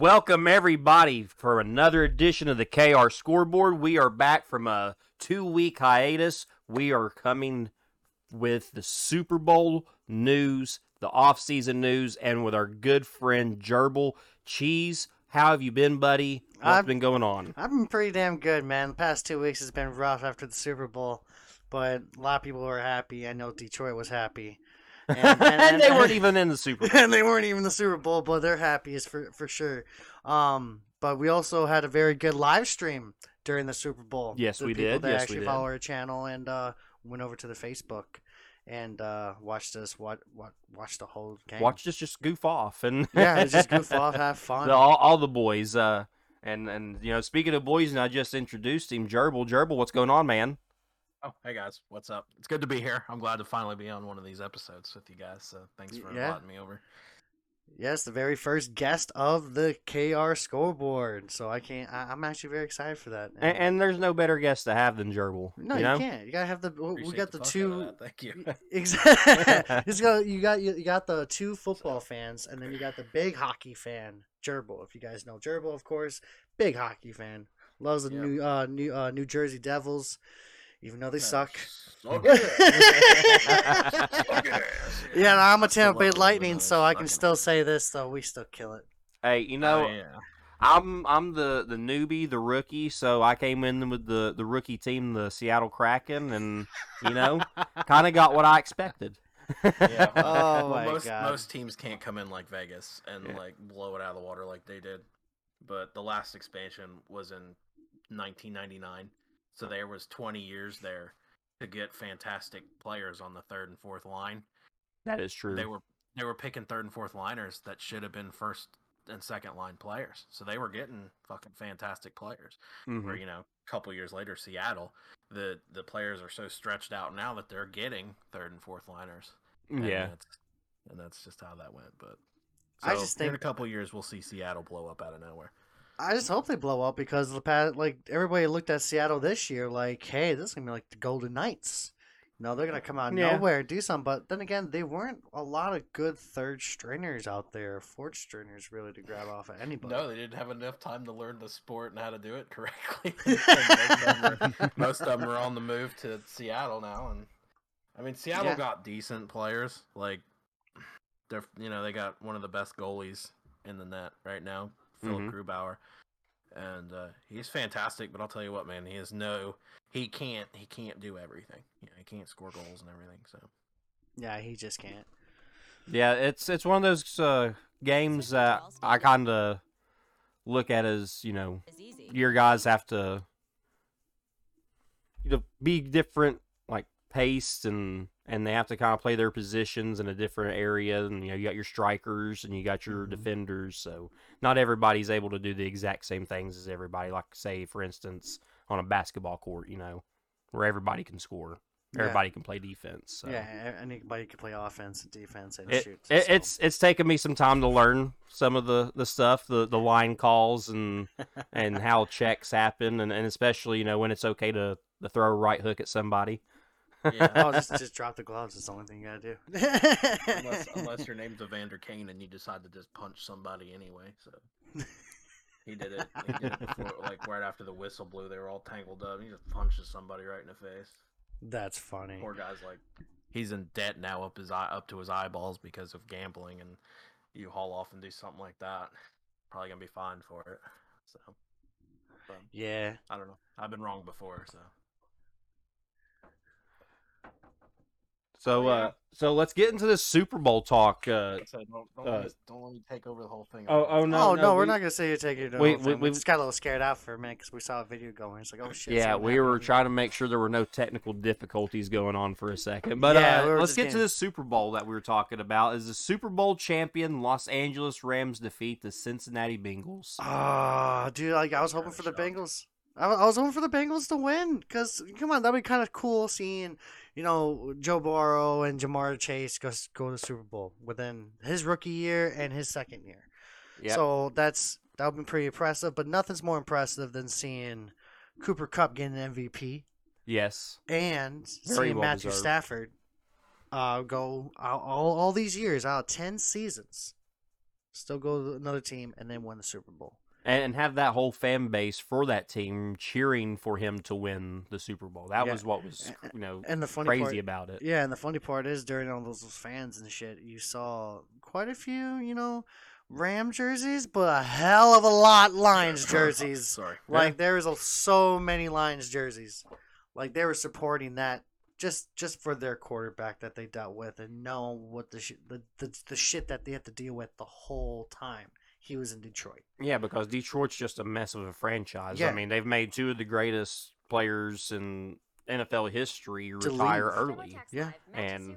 Welcome everybody for another edition of the KR Scoreboard. We are back from a two-week hiatus. We are coming with the Super Bowl news, the off-season news, and with our good friend Gerbill Cheese. How have you been, buddy? What's I've- been going on? I've been pretty damn good, man. The past two weeks has been rough after the Super Bowl, but a lot of people were happy. I know Detroit was happy, and, And, they weren't even in the Super Bowl. and they weren't even the Super Bowl, but they're happiest for for sure. Um, but we also had a very good live stream during the Super Bowl. Yes, The we people did. That Yes, we actually did. follow our channel and uh, went over to the Facebook and uh, watched us what what watched the whole game. Watch us just goof off and yeah, just goof off, have fun. the, all, all the boys. Uh, and and you know, speaking of boys, and I just introduced him, Gerbill. Gerbill, what's going on, man? Oh, hey guys, what's up? It's good to be here. I'm glad to finally be on one of these episodes with you guys. So thanks for Yeah. inviting me over. Yes, the very first guest of the KR scoreboard. So I can't. I, I'm actually very excited for that. And, and there's no better guest to have than Gerbill. no, you you, can't. You gotta have the. We got the, fuck out of two. Thank you. Exactly. It's you got you, you got the two football fans, and then you got the big hockey fan, Gerbill. If you guys know Gerbill, of course, big hockey fan. Loves the Yep. new uh new uh New Jersey Devils, even though they suck. Suck yeah, Suck it ass. I'm a Still Tampa Bay Lightning, so I can still say this though. We still kill it. Hey, you know, Oh, yeah. I'm I'm the the newbie, the rookie, so I came in with the the rookie team, the Seattle Kraken, and you know, kind of got what I expected. Yeah. Oh well, my most God. most teams can't come in like Vegas and Yeah. like blow it out of the water like they did. But the last expansion was in 1999, so there was 20 years there to get fantastic players on the third and fourth line. That is true. They were they were picking third and fourth liners that should have been first and second line players. So they were getting fucking fantastic players. Mhm. Where you know, a couple years later, Seattle, the the players are so stretched out now that they're getting third and fourth liners. And Yeah, that's, and that's just how that went. But I just think in a think- couple years, we'll see Seattle blow up out of nowhere. I just hope they blow up because the past, like everybody looked at Seattle this year, like, hey, this is gonna be like the Golden Knights. No, they're gonna come out of Yeah. nowhere and do something. But then again, they weren't a lot of good third stringers out there, fourth stringers, really to grab off at anybody. No, they didn't have enough time to learn the sport and how to do it correctly. most, of them are, most of them are on the move to Seattle now, and I mean Seattle Yeah. got decent players. Like they're you know they got one of the best goalies in the net right now, Philip Mhm. Grubauer, and uh, he's fantastic. But I'll tell you what, man, he has no he can't he can't do everything. You know, he can't score goals and everything. So Yeah, he just can't. yeah. It's it's one of those uh, games that I kind of look at as you know, your guys have to you know, be different, like pace and and they have to kind of play their positions in a different area. And you know, you got your strikers and you got your Mhm. defenders, so not everybody's able to do the exact same things as everybody. Like say, for instance, on a basketball court, you know, where everybody can score, Yeah. everybody can play defense. So. Yeah, anybody can play offense and defense and It, shoot. it, so. it's it's taken me some time to learn some of the, the stuff, the, the line calls and and how checks happen, and, and especially you know when it's okay to, to throw a right hook at somebody. Yeah. oh, just just drop the gloves. It's the only thing you gotta do. unless unless your name's Evander Kane and you decide to just punch somebody anyway. So he did it. He did it before, like right after the whistle blew. They were all tangled up. He just punches somebody right in the face. That's funny. Poor guy's like, he's in debt now up his eye up to his eyeballs because of gambling, and you haul off and do something like that, probably gonna be fined for it. So, but, Yeah. I don't know. I've been wrong before, so So, Oh, yeah. uh, so let's get into this Super Bowl talk. Uh, Like said, don't, don't, uh, let me, don't let me take over the whole thing. oh, oh no, oh no, we're we- not gonna say you're taking it. we- over. we- We, we- just got a little scared out for a minute because we saw a video going. It's like, oh shit. Yeah, something we were trying to make sure there were no technical difficulties going on for a second. But Yeah, uh, we let's just get to getting- the Super Bowl that we were talking about. Is the Super Bowl champion Los Angeles Rams defeat the Cincinnati Bengals? Ah, dude, like I was hoping for the Bengals. I was hoping for the Bengals to win because come on, that'd be kind of cool seeing, you know, Joe Burrow and Ja'Marr Chase go go to the Super Bowl within his rookie year and his second year. Yep. So that's that would be pretty impressive. But nothing's more impressive than seeing Cooper Kupp getting an MVP yes. and Very seeing well Matthew deserved. Stafford uh, go out all all these years out ten seasons, still go to another team and then win the Super Bowl. And, and have that whole fan base for that team cheering for him to win the Super Bowl. That Yeah. was what was, you know, And the funny crazy part, about it. Yeah, and the funny part is during all those fans and shit, you saw quite a few, you know, Ram jerseys, but a hell of a lot Lions jerseys. Sorry. like there was a, so many Lions jerseys. Like they were supporting that just just for their quarterback that they dealt with and know what the, sh- the the the shit that they had to deal with the whole time he was in Detroit. Yeah, because Detroit's just a mess of a franchise. Yeah. I mean, they've made two of the greatest players in NFL history retire leave. early. Yeah. And,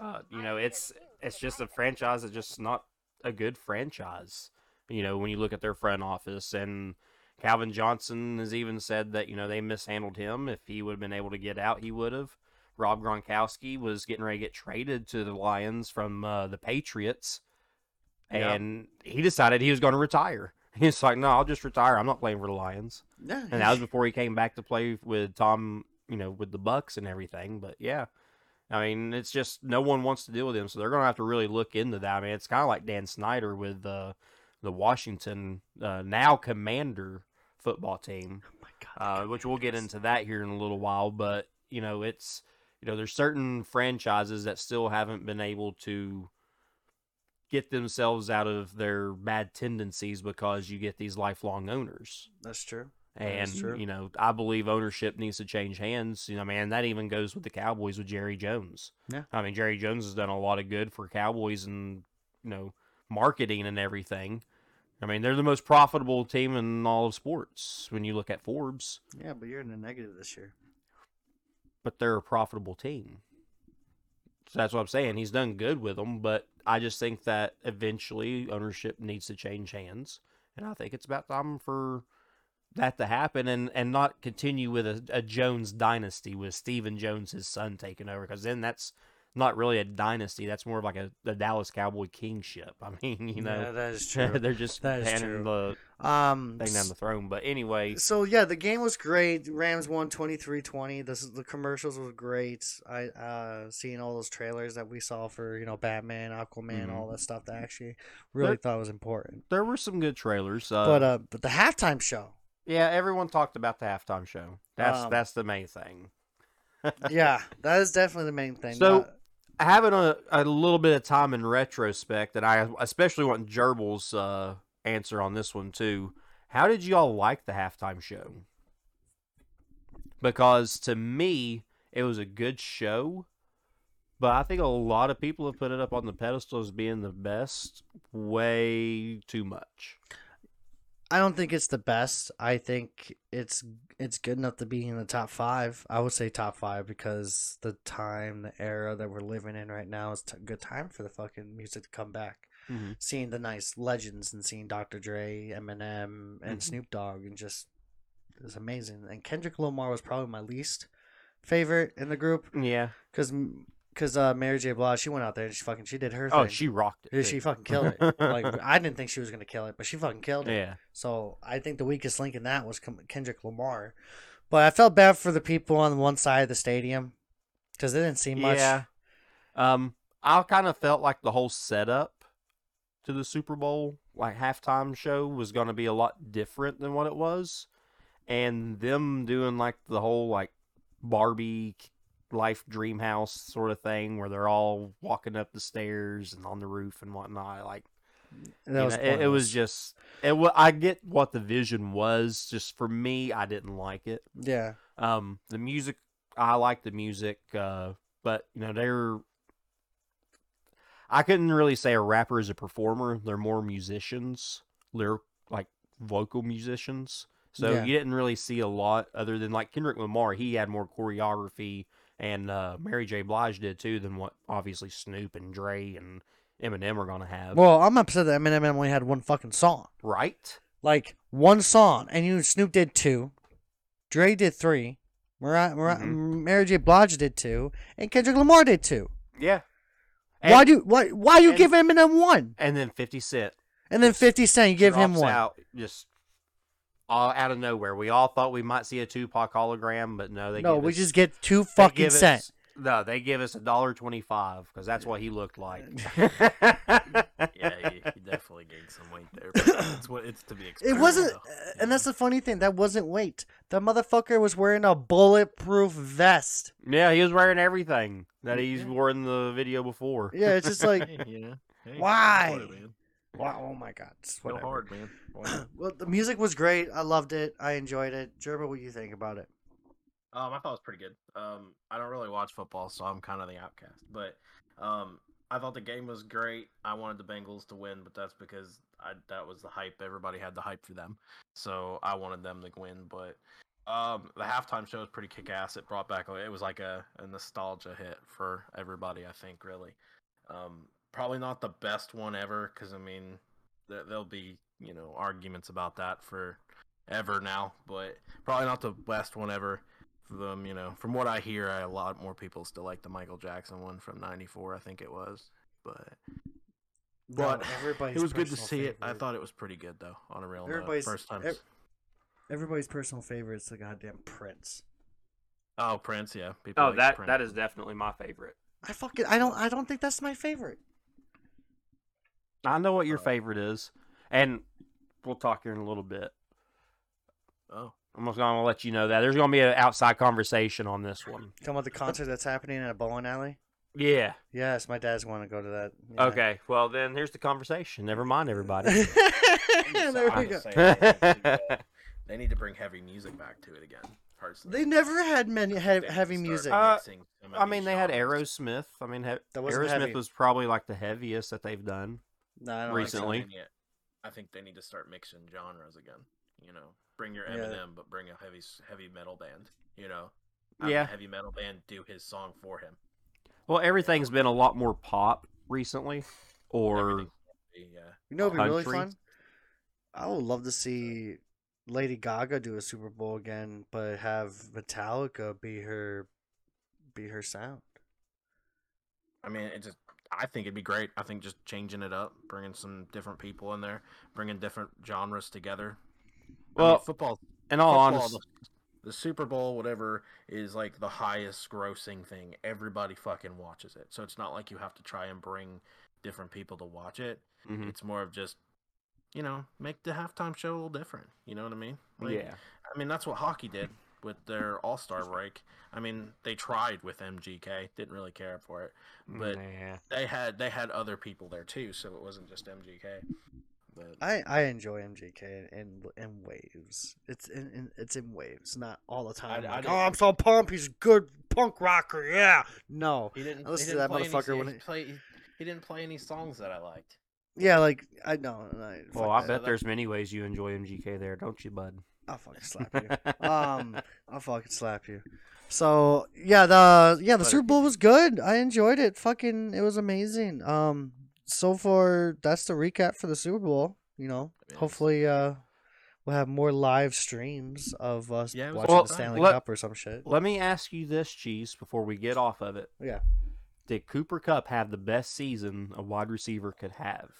Uh, you know, it's it's just a franchise that's just not a good franchise. You know, when you look at their front office and Calvin Johnson has even said that you know they mishandled him. If he would have been able to get out, he would have. Rob Gronkowski was getting ready to get traded to the Lions from uh, the Patriots, Yeah. and he decided he was going to retire. He's like, no, I'll just retire. I'm not playing for the Lions. Yeah. And that was before he came back to play with Tom, you know, with the Bucs and everything. But yeah, I mean, it's just no one wants to deal with him, so they're going to have to really look into that. I mean, it's kind of like Dan Snyder with uh, the Washington uh, now Commander football team, Oh my God, uh, which we'll get into that here in a little while. But you know, it's you know, there's certain franchises that still haven't been able to get themselves out of their bad tendencies because you get these lifelong owners. That's true. And That's true. you know, I believe ownership needs to change hands. You know, man, that even goes with the Cowboys with Jerry Jones. Yeah. I mean, Jerry Jones has done a lot of good for Cowboys and you know, marketing and everything. I mean, they're the most profitable team in all of sports when you look at Forbes, Yeah, but you're in the negative this year. but they're a profitable team. So that's what I'm saying. He's done good with them, but I just think that eventually ownership needs to change hands, and I think it's about time for that to happen and and not continue with a, a Jones dynasty with Stephen Jones his son taking over because then that's not really a dynasty. That's more of like a the Dallas Cowboy kingship. I mean, you yeah, know, that is true. they're just That is handing true. the um, thing down the throne. But anyway, So yeah, the game was great. Rams won 23-20. This is the commercials was great. I uh seeing all those trailers that we saw for, you know, Batman, Aquaman, Mhm. all that stuff that actually really There- thought was important. there were some good trailers. Uh, but uh but the halftime show. yeah, everyone talked about the halftime show. That's Um, that's the main thing. yeah, that is definitely the main thing. So- Uh, having a, a little bit of time in retrospect, and I especially want Gerbill's uh, answer on this one too. How did y'all like the halftime show? Because to me, it was a good show, but I think a lot of people have put it up on the pedestal as being the best way too much. I don't think it's the best. I think it's it's good enough to be in the top five. I would say top five because the time, the era that we're living in right now is a good time for the fucking music to come back. Mhm. Seeing the nice legends and seeing Dr. Dre, Eminem, and Mhm. Snoop Dogg, and just it's amazing. And Kendrick Lamar was probably my least favorite in the group Yeah. because because uh, Mary J. Blige she went out there and she fucking she did her Oh, thing. she rocked it. She fucking killed it. like I didn't think she was gonna kill it, but she fucking killed it. yeah. So I think the weakest link in that was Kendrick Lamar. But I felt bad for the people on one side of the stadium because they didn't see much. Yeah. Um, I kind of felt like the whole setup to the Super Bowl, like halftime show, was going to be a lot different than what it was, and them doing like the whole like Barbie life dream house sort of thing where they're all walking up the stairs and on the roof and whatnot like that was it, it was just it wa- i get what the vision was just for me i didn't like it yeah. um, the music, I like the music. Uh, but you know they're. I couldn't really say a rapper is a performer. They're more musicians. They're like vocal musicians. So Yeah. you didn't really see a lot other than like Kendrick Lamar. He had more choreography, and uh, Mary J. Blige did too than what obviously Snoop and Dre and Eminem are gonna have. Well, I'm upset that Eminem only had one fucking song. right? Like one song, and you Snoop did two, Dre did three, Mariah, Mariah, Mhm. Mary J. Blige did two, and Kendrick Lamar did two. Yeah. Why do why why you give him and- give Eminem one, And then Fifty Cent and then Fifty Cent you give him one? out just all out of nowhere. We all thought we might see a Tupac hologram, but no, they no, we us- just get two fucking give cent. us- no, they give us a dollar twenty-five because that's what he looked like. Yeah, he, he definitely gained some weight there. But it's what it's to be expected. It wasn't, though, and that's the funny thing. That wasn't weight. The motherfucker was wearing a bulletproof vest. yeah, he was wearing everything that he's Yeah. wore in the video before. Yeah, it's just like, Hey, you know, hey, go Why? hard, man. wow, oh my god, it's Go whatever. hard, man. Why? Well, the music was great. I loved it. I enjoyed it. Gerba, what do you think about it? Um, I thought it was pretty good. Um, I don't really watch football, so I'm kind of the outcast. But um, I thought the game was great. I wanted the Bengals to win, but that's because I that was the hype. Everybody had the hype for them, so I wanted them to win. But um, the halftime show was pretty kick ass. It brought back it was like a, a nostalgia hit for everybody. I think really. Um, probably not the best one ever because I mean there, there'll be you know arguments about that for ever now, but probably not the best one ever them. You know, from what I hear, a lot more people still like the Michael Jackson one from '94. I think it was, but But No, everybody's it was good to personal see it. I thought it was pretty good though. On a real note, first time. ev- everybody's personal favorite is the goddamn Prince. oh, Prince, yeah. People Oh, like that Prince. that is definitely my favorite. I fucking I don't I don't think that's my favorite. I know what your Uh, favorite is, and we'll talk here in a little bit. Oh, I'm just gonna let you know that there's gonna be an outside conversation on this one. Talking about the concert that's happening in a bowling alley. Yeah. Yes, my dad's want to go to that. Yeah. Okay. Well, then here's the conversation. Never mind, everybody. there we go. they, need to, they need to bring heavy music back to it again. Personally, They never had many he- They need to heavy music. Uh, mixing some of I mean, these they had. Aerosmith. I mean, he- Aerosmith heavy. was probably like the heaviest that they've done. no, I don't recently. Like I think they need to start mixing genres again. You know, bring your Yeah. Eminem, but bring a heavy heavy metal band. You know, have Yeah. a heavy metal band do his song for him. Well, everything's been a lot more pop recently, or Yeah. You know, what'd be really fun. I would love to see Lady Gaga do a Super Bowl again, but have Metallica be her, be her sound. I mean, it just. I think it'd be great. I think just changing it up, bringing some different people in there, bringing different genres together. I mean, Well, football. in all honesty, the, Super Bowl, whatever, is like the highest grossing thing. Everybody fucking watches it, so it's not like you have to try and bring different people to watch it. Mhm. It's more of just, you know, make the halftime show a little different. You know what I mean? Like, yeah, I mean, that's what hockey did with their All Star break. I mean, they tried with MGK, didn't really care for it. But Nah. they had they had other people there too, so it wasn't just MGK. But I, I enjoy MGK in in waves. It's in, in it's in waves, not all the time. I- I like, didn't- oh, I'm so pumped. He's a good punk rocker. Yeah. No. he didn't. I listened he to didn't that play any- motherfucker when he it- play. He didn't play any songs that I liked. Yeah, like I know. I, Well, fuck I that. bet there's many ways you enjoy MGK there, don't you, bud? I'll fucking slap you. um, I'll fucking slap you. So yeah, the yeah the But- Super Bowl was good. I enjoyed it. Fucking, it was amazing. Um, so far that's the recap for the Super Bowl. You know, Yes. hopefully, uh, we'll have more live streams of us Yeah, watching Well, the Stanley let- Cup or some shit. Let me ask you this, Cheese, before we get off of it. Yeah. Did Cooper Kupp have the best season a wide receiver could have?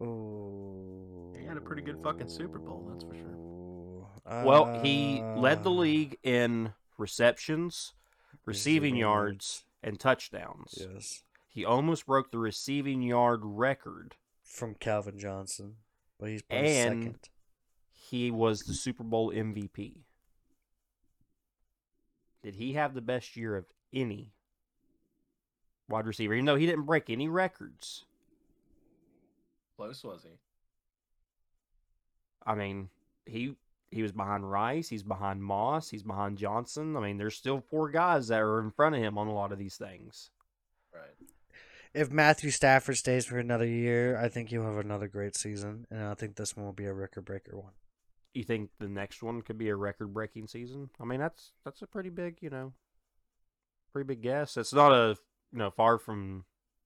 Oh. He had a pretty good fucking Super Bowl, that's for sure. Well, he led the Uh, league in receptions, receiving Receiving yards, and touchdowns. Yes, He almost broke the receiving yard record. from Calvin Johnson, but he's And- second. He was the Super Bowl MVP. Did he have the best year of any wide receiver? Even though he didn't break any records. Close was he? I mean, he he was behind Rice, he's behind Moss, he's behind Johnson. I mean, there's still four guys that are in front of him on a lot of these things. Right. If Matthew Stafford stays for another year, I think he'll have another great season, and I think this one will be a record breaker one. You think the next one could be a record-breaking season? I mean, that's that's a pretty big, you know, pretty big guess. It's not a you know far from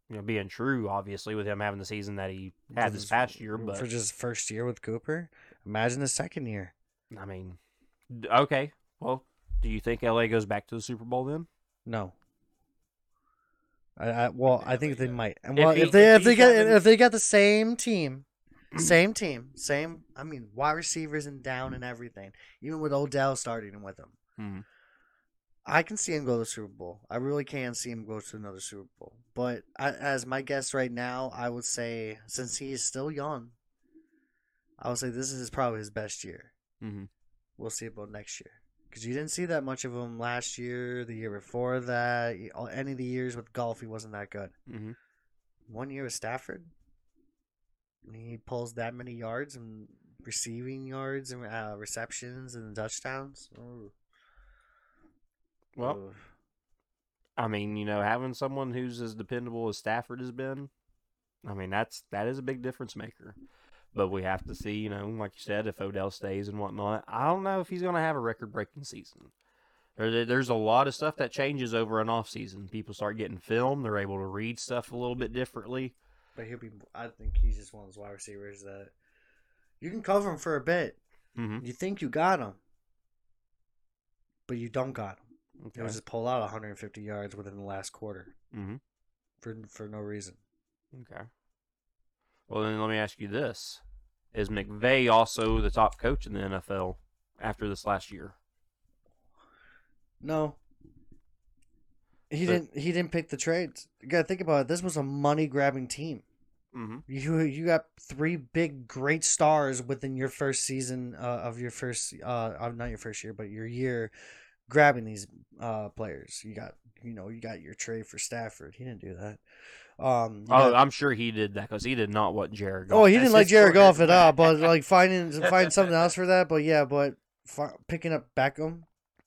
you know being true, obviously, with him having the season that he had this Just- past year. But for just first year with Cooper, imagine the second year. I mean, okay. Well, do you think LA goes back to the Super Bowl then? No. I, I well, I think they might. And If well, he- if they if if they having- if they got the same team, same team, same. I mean, wide receivers and down and everything, even with Odell starting with them, Hmm. I can see him go to the Super Bowl. I really can see him go to another Super Bowl. But I, as my guess right now, I would say since he is still young, I would say this is probably his best year. Mhm. We'll see about next year because you didn't see that much of him last year, the year before that. Any of the years with Goff, he wasn't that good. Mhm. One year with Stafford, he pulls that many yards and receiving yards and uh, receptions and touchdowns. Ooh. Well, Ooh. I mean, you know, having someone who's as dependable as Stafford has been, I mean, that's that is a big difference maker. But we have to see, you know, like you said, if Odell stays and whatnot. I don't know if he's going to have a record-breaking season. There, there's a lot of stuff that changes over an off season. People start getting film; they're able to read stuff a little bit differently. But he'll be. I think he's just one of those wide receivers that you can cover him for a bit. hmm You think you got him, but you don't got him. He'll just pull out 150 yards within the last quarter hmm for for no reason. Okay. Well, then let me ask you this: Is McVay also the top coach in the NFL after this last year? No. He But- didn't. He didn't pick the trades. You gotta think about it. This was a money grabbing team. Mm-hmm. You you got three big great stars within your first season uh, of your first uh not your first year but your year grabbing these uh players. You got you know you got your trade for Stafford. He didn't do that. Um. Oh, got- I'm sure he did that because he did not want Jared. Goff. Oh, he That's didn't like Jared Goff at all, but like finding finding something else for that. But yeah, but picking up Beckham,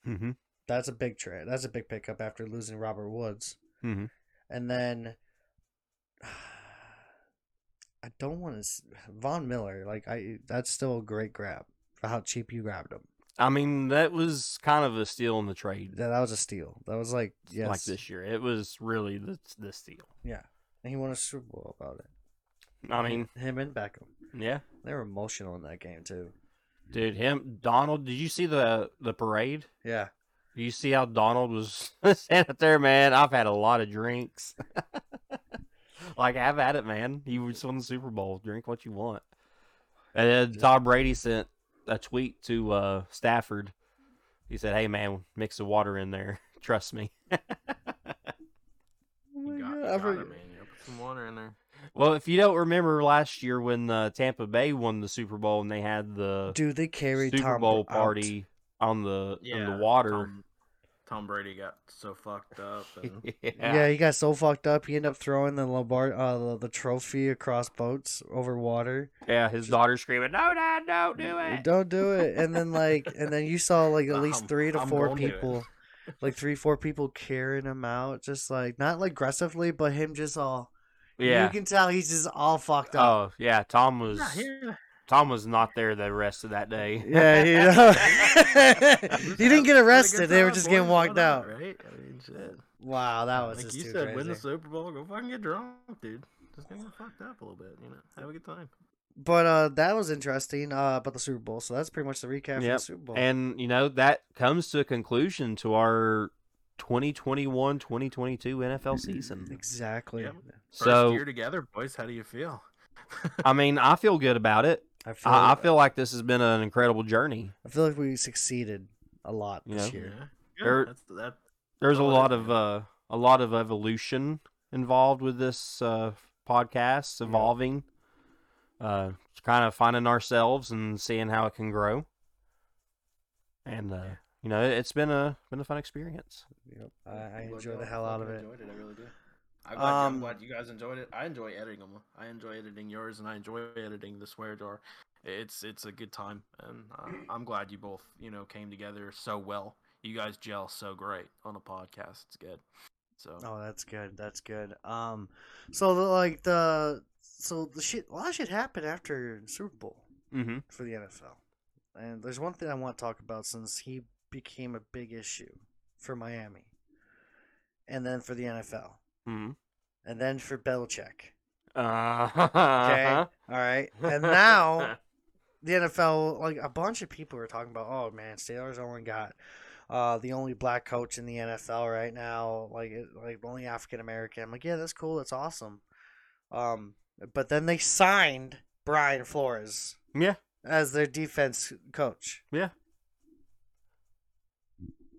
Mm-hmm. that's a big trade. That's a big pickup after losing Robert Woods, Mm-hmm. and then I don't want to Von Miller. Like I, that's still a great grab for how cheap you grabbed him. I mean, that was kind of a steal in the trade. That, that was a steal. That was like yes, Like this year, it was really the the steal. Yeah, and he won a Super Bowl about it. I mean, him and Beckham. yeah, They were emotional in that game too. dude. Him, Donald. Did you see the the parade? Yeah. Do you see how Donald was standing up there, man? I've had a lot of drinks. like, I've had it, man. You just won the Super Bowl. Drink what you want. And then Tom Brady sent a tweet to uh, Stafford. He said, "Hey, man, mix the water in there. Trust me." Oh my You got, God, you I got it, man. You gotta put some water in there. well, if you don't remember last year when uh, Tampa Bay won the Super Bowl and they had the do they carried Super Tom Bowl out. party on the on Yeah, the water. Tom, Tom Brady got so fucked up. And Yeah. he got so fucked up. He ended up throwing the Lombard, uh, the, the trophy across boats over water. Yeah, his daughter screaming, "No, Dad, don't do it!" Don't do it. And then like, and then you saw like at least I'm- three to I'm four gonna do it. people, like three, four people carrying him out, just like not like aggressively, but him just all. Yeah. You can tell he's just all fucked up. Oh yeah, Tom was Tom was not there the rest of that day. Yeah, you know. he didn't get arrested. They were just getting walked out. right? I mean, shit. Wow, that was like just you too said, crazy. win the Super Bowl, go fucking get drunk, dude. Just get fucked up a little bit, you know. Have a good time. But uh, that was interesting uh, about the Super Bowl. So that's pretty much the recap for Yep. the Super Bowl. And you know that comes to a conclusion to our 2021-2022 NFL season. exactly. Yep. First So year together, boys. How do you feel? I mean, I feel good about it. I feel, I, I feel like this has been an incredible journey. I feel like we succeeded a lot You this know? year. Yeah, There- that's that. There's a lot of uh, a lot of evolution involved with this uh, podcast, evolving, uh, kind of finding ourselves and seeing how it can grow. And uh, you know, it's been a been a fun experience. Yep. I, I enjoy the hell out of fucking it. Enjoyed it. I really do. I'm glad, I'm Um, glad you guys enjoyed it. I enjoy editing them. I enjoy editing yours, and I enjoy editing the swear jar. it's it's a good time, and uh, I'm glad you both you know came together so well. You guys gel so great on a podcast. It's good. So Oh, that's good. That's good. Um, so the, like the so the shit, a lot of shit happened after Super Bowl Mm-hmm. for the NFL, and there's one thing I want to talk about since he became a big issue for Miami, and then for the NFL, Mm-hmm. and then for Belichick. Uh, Okay, all right, and now the NFL, like a bunch of people are talking about, oh man, Steelers only got uh, the only black coach in the NFL right now, like like only African American. I'm like, yeah, that's cool, that's awesome. Um, but then they signed Brian Flores yeah, as their defense coach. yeah,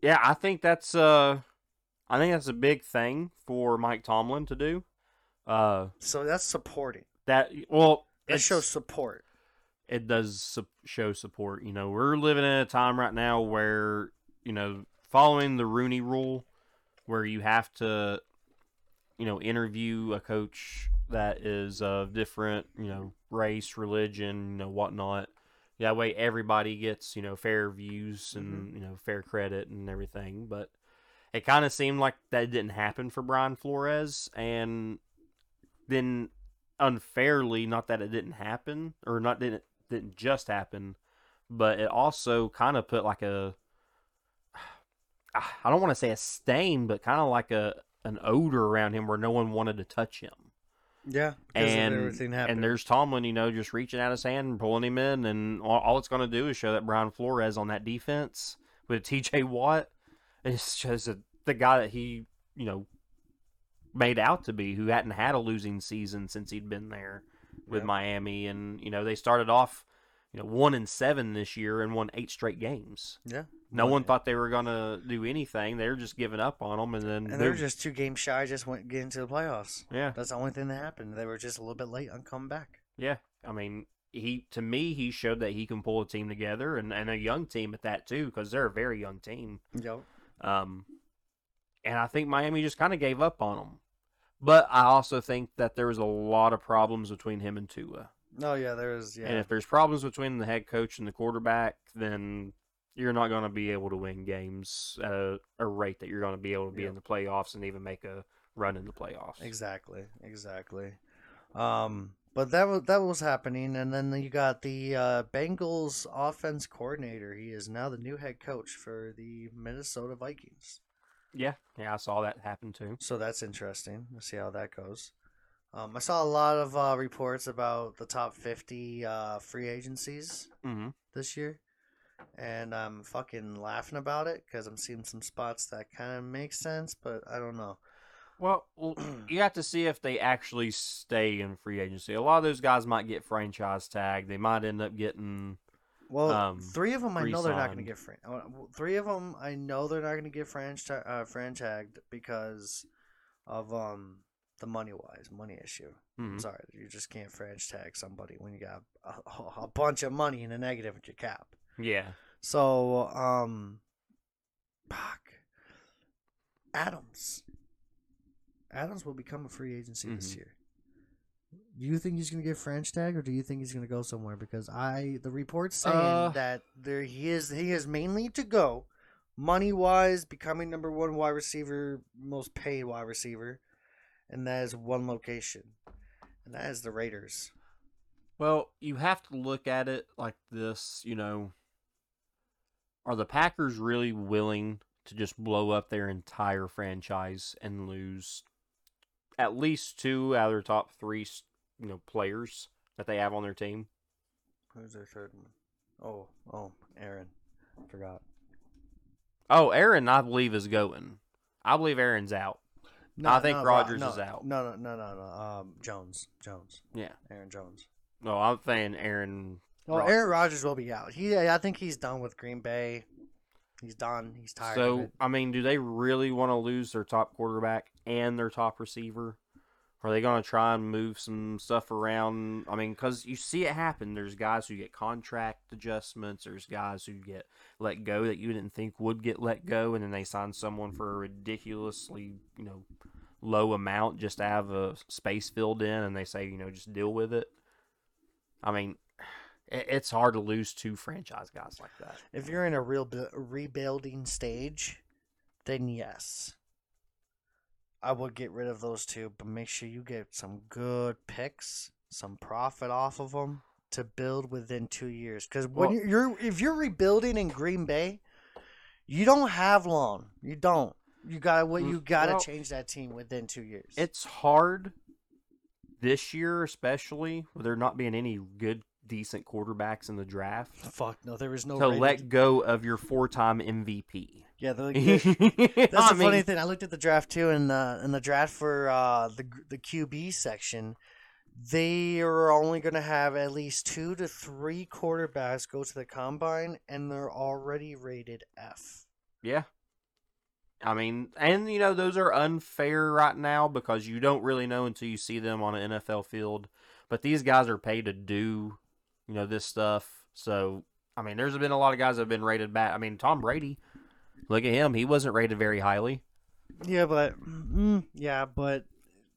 yeah. I think that's uh, I think that's a big thing for Mike Tomlin to do. Uh, So that's supporting. that well, it shows support. it does su- show support. You know, we're living in a time right now where, you know, following the Rooney rule, where you have to, you know, interview a coach that is of different, you know, race, religion, you know, whatnot. That way everybody gets, you know, fair views and, mm-hmm. you know, fair credit and everything. But it kind of seemed like that didn't happen for Brian Flores. And then unfairly, not that it didn't happen or not didn't didn't just happen, but it also kind of put like a I don't want to say a stain, but kind of like a an odor around him where no one wanted to touch him. Yeah, And and there's Tomlin, you know, just reaching out his hand and pulling him in, and all, all it's going to do is show that Brian Flores on that defense with T.J. Watt is just a, the guy that he, you know, made out to be, who hadn't had a losing season since he'd been there with Yep. Miami, and you know they started off, you know, one and seven this year and won eight straight games. yeah, No one thought they were going to do anything; they were just giving up on them, and then and they're boom. just two games shy. Just went get into the playoffs. yeah, That's the only thing that happened. They were just a little bit late on coming back. Yeah, I mean, he to me he showed that he can pull a team together and, and a young team at that too because they're a very young team. Yep. Um, and I think Miami just kind of gave up on him. But I also think that there was a lot of problems between him and Tua. Oh yeah, there was yeah. And if there's problems between the head coach and the quarterback, then you're not going to be able to win games at a, a rate that you're going to be able to be in the playoffs and even make a run in the playoffs. Exactly, exactly. Um, but that was that was happening, and then you got the uh, Bengals offense coordinator. He is now the new head coach for the Minnesota Vikings. Yeah, yeah, I saw that happen too. So that's interesting. We'll see how that goes. Um, I saw a lot of uh, reports about the top fifty uh, free agencies hmm this year, and I'm fucking laughing about it because I'm seeing some spots that kind of make sense, but I don't know. Well, you have to see if they actually stay in free agency. A lot of those guys might get franchise tag. They might end up getting. Well, um, three of them I know they're not going to get fran- uh, Three of them I know they're not going to get franchise uh, franchised because of um the money wise money issue. Mhm. Sorry, you just can't franchise tag somebody when you got a, a bunch of money in the negative with your cap. Yeah. So um, fuck, Adams. Adams will become a free agency this Mhm. year. Do you think he's going to get French tag, or do you think he's going to go somewhere? Because I, the reports saying Uh. that there he is, he is mainly to go, money wise, becoming number one wide receiver, most paid wide receiver, and that is one location, and that is the Raiders. Well, you have to look at it like this. You know, are the Packers really willing to just blow up their entire franchise and lose at least two out of their top three, you know, players that they have on their team? Who's their third one? Oh, oh, Aaron, forgot. Oh, Aaron, I believe is going. I believe Aaron's out. No, I think Ro- Rodgers no, is out. No, no, no, no, no. Um, Jones, Jones, Yeah. Aaron Jones. No, I'm saying Aaron. Well. Aaron Rodgers will be out. He, I think he's done with Green Bay. He's done. He's tired So. I mean, do they really want to lose their top quarterback and their top receiver? Are they going to try and move some stuff around? I mean, because you see it happen. There's guys who get contract adjustments. There's guys who get let go that you didn't think would get let go, and then they sign someone for a ridiculously, you know, low amount just to have a space filled in, and they say, you know, just deal with it. I mean, it's hard to lose two franchise guys like that. If you're in a real bu- rebuilding stage, then yes. I would get rid of those two, but make sure you get some good picks, some profit off of them to build within two years. Because when Well- you're, if you're rebuilding in Green Bay, you don't have long. You don't. You got what Mm, you got to well, change that team within two years. It's hard this year, especially with there not being any good, decent quarterbacks in the draft, fuck no. There was no to let go of your four-time MVP. Yeah, That's That's the funny thing. I looked at the draft too, and uh, in the draft for uh, the the QB section, they are only going to have at least two to three quarterbacks go to the combine, and they're already rated F. Yeah. I mean, and you know, those are unfair right now because you don't really know until you see them on an NFL field. But these guys are paid to do, you know, this stuff. So, I mean, there's been a lot of guys that have been rated bad. I mean, Tom Brady, look at him. He wasn't rated very highly. Yeah, but mm, yeah, but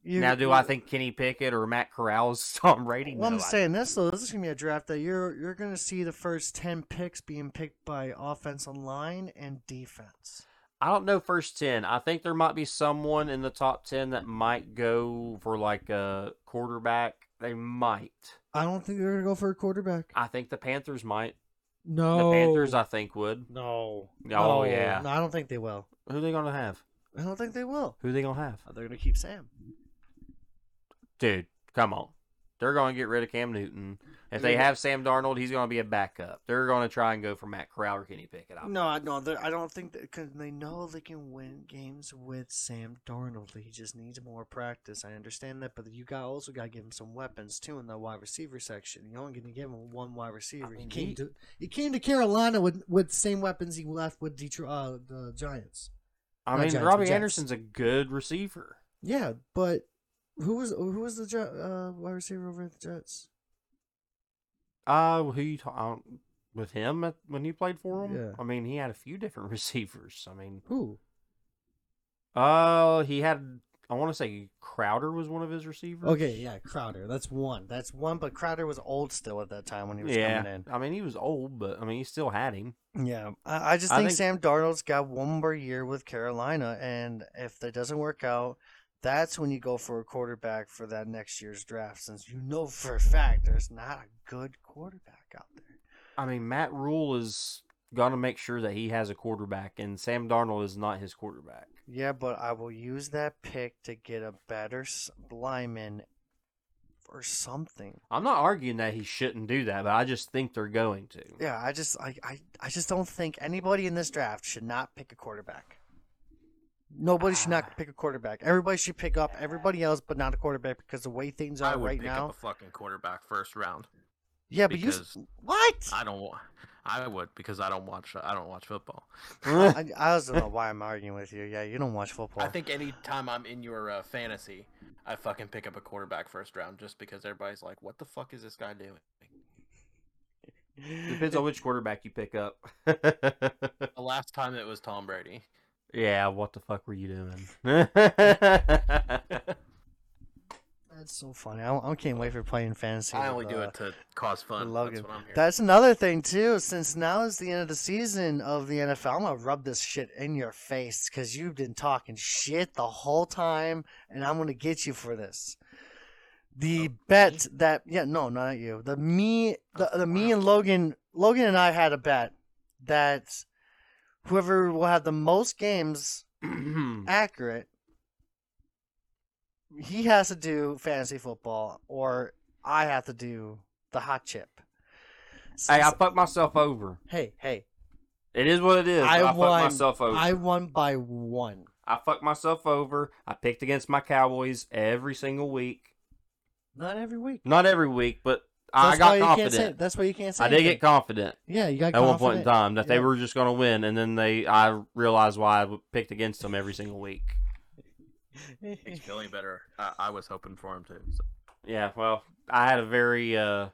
you, now, do I think Kenny Pickett or Matt Corral is Tom Brady? Well, I'm I- saying this though. This is gonna be a draft that you're you're gonna see the first ten picks being picked by offensive line and defense. I don't know first 10. I think there might be someone in the top 10 that might go for like a quarterback. They might. I don't think they're gonna go for a quarterback. I think the Panthers might. No, The Panthers, I think, would. No. Oh, No. yeah. No, I don't think they will. Who they gonna have? I don't think they will. Who they gonna have? Oh, they're gonna keep Sam. Dude, come on. They're gonna get rid of Cam Newton. If they have Sam Darnold, he's gonna be a backup. They're gonna try and go for Matt Corral or Kenny Pickett. I- No, I- no, I don't think that because they know they can win games with Sam Darnold. He just needs more practice. I understand that, but you got also got to give him some weapons too in the wide receiver section. You're only going to give him one wide receiver. mean, he came he- to he came to Carolina with with the same weapons he left with Detroit, uh, the Giants. I Not mean, Giants, Robbie. Anderson's a good receiver. Yeah, but who was who was the uh, wide receiver over at the Jets? Uh, who you talk with him at, when he played for him? Yeah. I mean, he had a few different receivers. I mean, Who? uh, he had. I want to say Crowder was one of his receivers. Okay, yeah, Crowder. That's one. That's one. But Crowder was old still at that time when he was Yeah, coming in. I mean, he was old, but I mean, he still had him. Yeah, I, I just I think, think- Sam Darnold's got one more year with Carolina, and if that doesn't work out, that's when you go for a quarterback for that next year's draft, since you know for a fact there's not a good quarterback out there. I mean, Matt Rhule is gonna make sure that he has a quarterback, and Sam Darnold is not his quarterback. Yeah, but I will use that pick to get a better lineman or something. I'm not arguing that he shouldn't do that, but I just think they're going to. Yeah, I just I, I, I just don't think anybody in this draft should not pick a quarterback. Nobody should not pick a quarterback. Everybody should pick up everybody else, but not a quarterback because the way things are I are would right pick now. up a fucking quarterback first round. Yeah, but you because what? I don't. I would because I don't watch. I don't watch football. I, I also don't know why I'm arguing with you. Yeah, you don't watch football. I think any time I'm in your uh, fantasy, I fucking pick up a quarterback first round just because everybody's like, "What the fuck is this guy doing?" Depends on which quarterback you pick up. The last time it was Tom Brady. Yeah, what the fuck were you doing? That's so funny. I, I can't wait for playing fantasy. I with, only do uh, it to cause fun. Logan. That's what I'm here. That's another thing too. Since now is the end of the season of the NFL, I'm gonna rub this shit in your face because you've been talking shit the whole time, and I'm gonna get you for this. The bet that yeah no not you the me the, the me and Logan Logan and I had a bet that whoever will have the most games accurate, he has to do fantasy football, or I have to do the hot chip. So- hey, I fucked myself over. hey, hey! It is what it is. I I, fucked myself over. I won by one. I fucked myself over. I picked against my Cowboys every single week. Not every week. Not every week, but I That's got you confident. Can't say, that's why you can't say. I did get confident Yeah, you got at one point in time that they were just going to win, and then they I realized why I picked against them every single week. He's feeling better. I, I was hoping for him too. So. Yeah, well, I had a very uh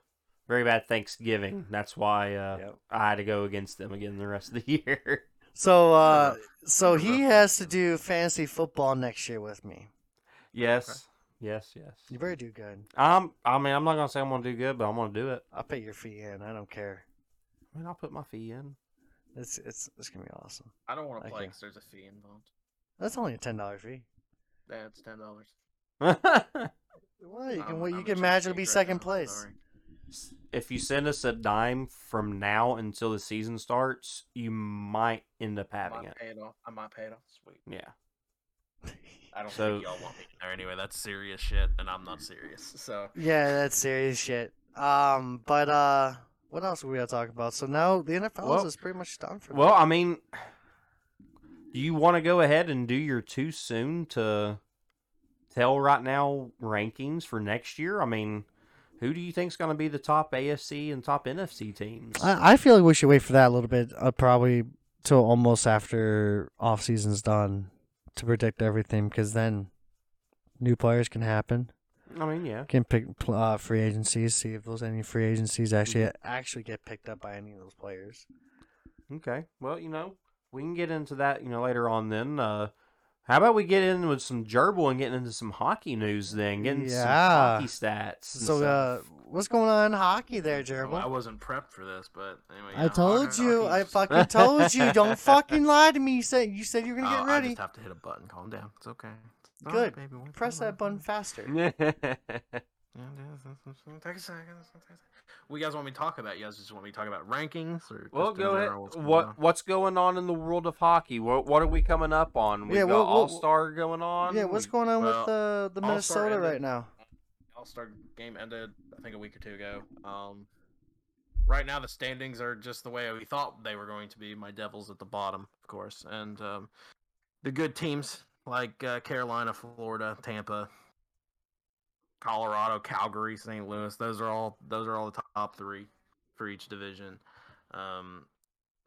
very bad Thanksgiving. That's why uh Yep. I had to go against them again the rest of the year. So, uh, so he has to do fantasy football next year with me. yes. Yes, yes. You better do good. Um, I mean, I'm not gonna say I'm gonna do good, but I'm gonna do it. I'll pay your fee in. I don't care. I mean, I'll put my fee in. It's it's it's gonna be awesome. I don't want to play Okay. because there's a fee involved. That's only a ten dollar fee. That's ten dollars. Well, you can I'm- well, you I'm can magically be right second now, place. if you send us a dime from now until the season starts, you might end up I having might it. pay it off. I might pay it off. Sweet. Yeah. I don't So- think y'all want me there anyway. That's serious shit, and I'm not serious. So Yeah, that's serious shit. Um, but uh, what else are we gonna talk about? So now the NFL Well- is pretty much done for. Well, I mean, do you want to go ahead and do your too soon to tell right now rankings for next year? I mean, who do you think's going to be the top AFC and top NFC teams? I, I feel like we should wait for that a little bit. Uh, probably till almost after off season's done to predict everything, because then new players can happen. I mean, yeah. Can pick uh, free agencies. See if those any free agencies actually actually get picked up by any of those players. Okay. Well, you know, we can get into that, you know, later on then. Uh how about we get in with some Gerbill and getting into some hockey news then, getting some Yeah. hockey stats. So, uh, what's going on in hockey there, Gerbill? I wasn't prepped for this, but anyway. I yeah, told hockey- you. I fucking told you. Don't fucking lie to me. You said you said you were gonna Oh, get I ready. just have to hit a button. Calm down. It's okay. It's Good. right, baby. Press that button faster. Yeah, yeah, Take a second. What do you guys want me to talk about? You guys just want me to talk about rankings or well, just in go ahead. general what's going What on? what's going on in the world of hockey? What what are we coming up on? We've Yeah, got what- what- All Star going on. Yeah, what's We- going on well, with uh, the All-Star Minnesota ended- right now? All Star game ended, I think, a week or two ago. Um, right now the standings are just the way we thought they were going to be. My Devils at the bottom, of course, and um, the good teams like uh, Carolina, Florida, Tampa, Colorado, Calgary, St. Louis. Those are all those are all the top three for each division. Um,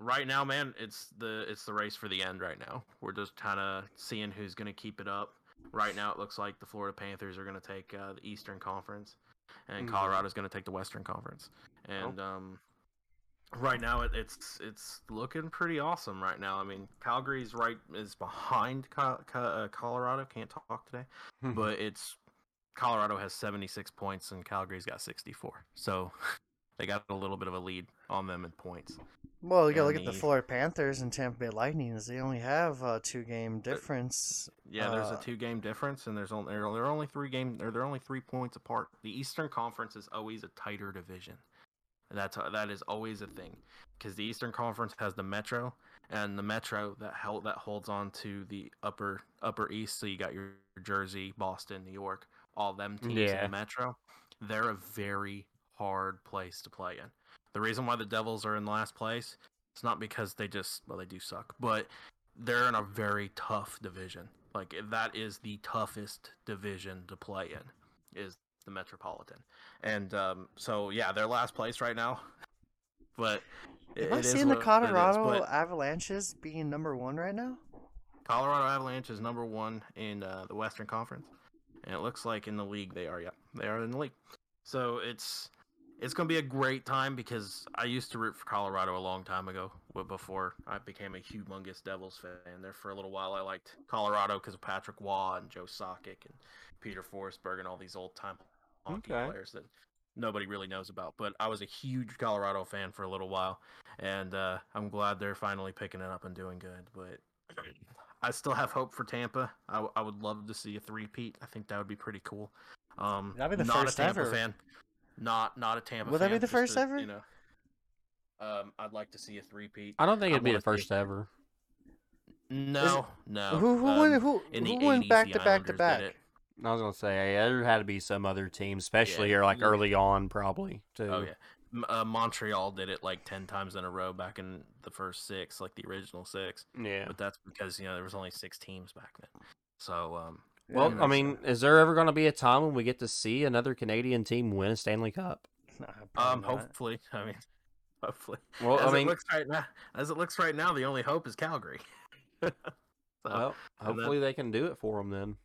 right now, man, it's the it's the race for the end. Right now, we're just kind of seeing who's going to keep it up. Right now, it looks like the Florida Panthers are going to take uh, the Eastern Conference, and Mhm. Colorado's going to take the Western Conference. And um, right now, it, it's it's looking pretty awesome. Right now, I mean, Calgary's right is behind Co- Co- uh, Colorado. Can't talk today, but it's Colorado has 76 points and Calgary's got 64. So they got a little bit of a lead on them in points. Well, you gotta and look at the Florida Panthers and Tampa Bay Lightning. They only have a two game difference. Yeah, there's Uh, a two game difference, and there's only they're, only three game they're, they're only three points apart. The Eastern Conference is always a tighter division. That's that is always a thing because the Eastern Conference has the Metro and the Metro that held that holds on to the upper upper East. So you got your Jersey, Boston, New York, all them teams in the Metro. They're a very hard place to play in. The reason why the Devils are in last place, it's not because they just well they do suck, but they're in a very tough division. Like that is the toughest division to play in, is the Metropolitan, and um, so yeah, they're last place right now. But it- Am I it is seeing the what it is, Colorado but Avalanches being number one right now? Colorado Avalanche is number one in uh, the Western Conference, and it looks like in the league they are. Yeah, they are in the league. So it's it's going to be a great time because I used to root for Colorado a long time ago, before I became a humongous Devils fan. There for a little while, I liked Colorado because of Patrick Roy and Joe Sakic and Peter Forsberg and all these old time hockey Okay. players that nobody really knows about. But I was a huge Colorado fan for a little while, and uh, I'm glad they're finally picking it up and doing good. But I still have hope for Tampa. I, w- I would love to see a three-peat. I think that would be pretty cool. Um, That'd be the not first a Tampa ever. fan. Not not a Tampa. Would that be the just first to, ever? You know, um, I'd like to see a three-peat. I don't think it'd be the wanna see- first ever. No, no. who who um, went who, in the who went 80s, back the to back to Islanders did back? it. I was gonna say there had to be some other team, especially Yeah, or like yeah. early on, probably. Too. Oh yeah, M- uh, Montreal did it like ten times in a row back in the first six, like the original six. yeah. But that's because you know there was only six teams back then. So um, Well, I mean, is there ever going to be a time when we get to see another Canadian team win a Stanley Cup? Nah, um, not. hopefully, I mean, hopefully. Well, as I mean, it looks right now, as it looks right now, the only hope is Calgary. so, well, and then- hopefully they can do it for them then.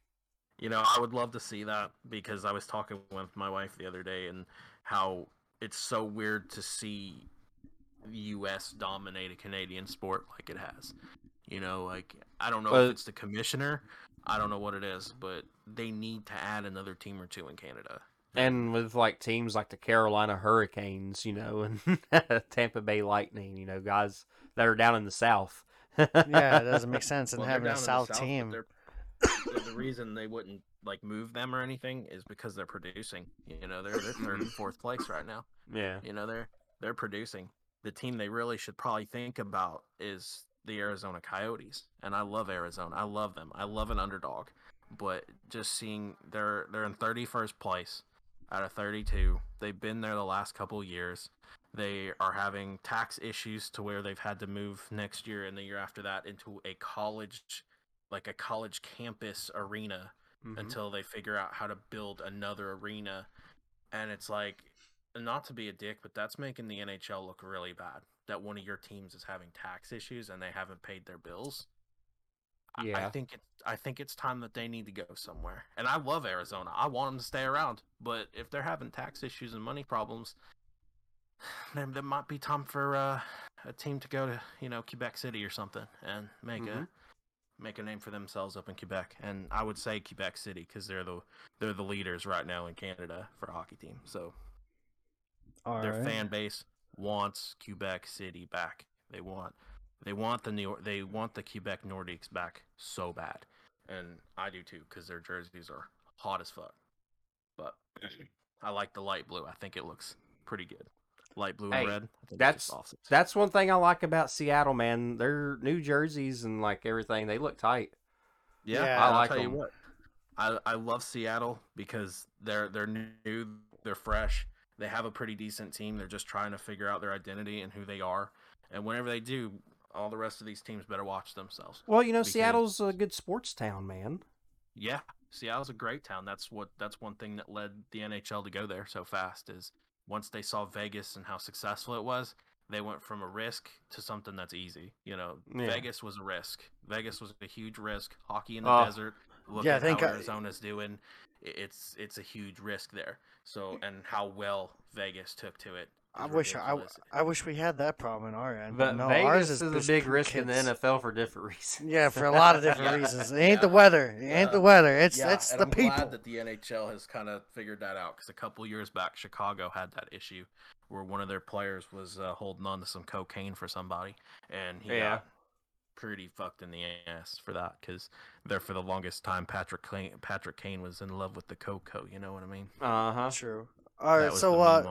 You know, I would love to see that because I was talking with my wife the other day and how it's so weird to see the U.S. dominate a Canadian sport like it has. You know, like I don't know But- if it's the commissioner. I don't know what it is, but they need to add another team or two in Canada. And with like teams like the Carolina Hurricanes, you know, and Tampa Bay Lightning, you know, guys that are down in the South. yeah, it doesn't make sense. And Well, they're having a down in the South but team. they're- the- the reason they wouldn't like move them or anything is because they're producing. You know, they're they're third and fourth place right now. Yeah. You know, they're they're producing. The team they really should probably think about is the Arizona Coyotes. And I love Arizona. I love them. I love an underdog. But just seeing they're they're in 31st place out of 32. They've been there the last couple of years. They are having tax issues to where they've had to move next year and the year after that into a college like a college campus arena Mhm. until they figure out how to build another arena. And it's like, not to be a dick, but that's making the NHL look really bad. That one of your teams is having tax issues and they haven't paid their bills. I- I think it. I think it's time that they need to go somewhere. And I love Arizona. I want them to stay around. But if they're having tax issues and money problems, then there might be time for uh, a team to go to, you know, Quebec City or something and make Mhm. a make a name for themselves up in Quebec. And I would say Quebec City because they're the they're the leaders right now in Canada for a hockey team. So All their right. fan base wants Quebec City back. They want they want the New they want the Quebec Nordiques back so bad, and I do too because their jerseys are hot as fuck. But I like the light blue. I think it looks pretty good. Light blue Hey, and red. I think it's just that's- awesome. That's one thing I like about Seattle, man. Their new jerseys and like everything, they look tight. Yeah, Yeah, I I'll like tell you 'em. what. I I love Seattle because they're they're new, they're fresh. They have a pretty decent team. They're just trying to figure out their identity and who they are. And whenever they do, all the rest of these teams better watch themselves. Well, you know, Because- Seattle's a good sports town, man. Yeah, Seattle's a great town. That's what that's one thing that led the NHL to go there so fast is once they saw Vegas and how successful it was, they went from a risk to something that's easy. You know, Yeah. Vegas was a risk. Vegas was a huge risk. Hockey in the Oh. desert. Look Yeah, I at think how I- Arizona's doing. It's it's a huge risk there. So and how well Vegas took to it. I wish I. I wish we had that problem in our end. But no, Vegas ours is, is a big for risk in the. NFL for different reasons. Yeah, for a lot of different Yeah. reasons. It ain't the weather. It ain't the weather. It's Yeah, it's and the I'm people. glad that the NHL has kind of figured that out because a couple years back, Chicago had that issue where one of their players was uh, holding on to some cocaine for somebody, and he Yeah. got pretty fucked in the ass for that because there for the longest time, Patrick Kane, Patrick Kane was in love with the cocoa. You know what I mean? Uh huh. True. All that right, was so uh,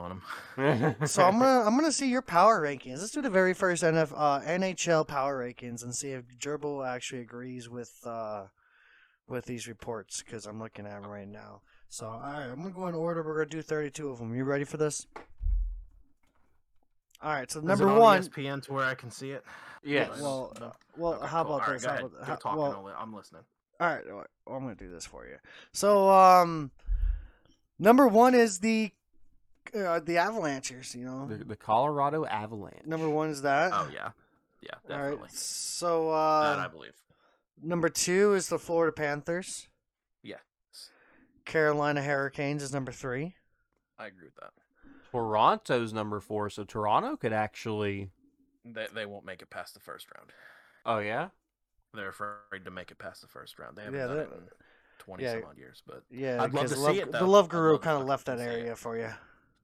on him. so I'm gonna I'm gonna see your power rankings. Let's do the very first NF, uh, NHL power rankings and see if Gerbill actually agrees with uh, with these reports because I'm looking at them right now. So all right, I'm gonna go in order. We're gonna do 32 of them. You ready for this? All right, so Is number it on one. ESPN to where I can see it. yes. Well, No. uh, well, Okay, how cool. about All right, this? Go How ahead. about- Go how- talking. well, I'll li- I'm listening. All right, all right, well, I'm gonna do this for you. So, um, number one is the uh, the Avalanchers. You know, the, the Colorado Avalanche. number one is that. Oh yeah, yeah, All definitely. right. So, uh, that I believe. number two is the Florida Panthers. Yeah, Carolina Hurricanes is number three. I agree with that. Toronto's number four, so Toronto could actually. They they won't make it past the first round. Oh yeah. They're afraid to make it past the first round. They haven't Yeah, done it in twenty yeah. some odd years, but Yeah, I'd love because to see Love, it, the. Love I'd Guru love to kind of fucking left that see it. area for you.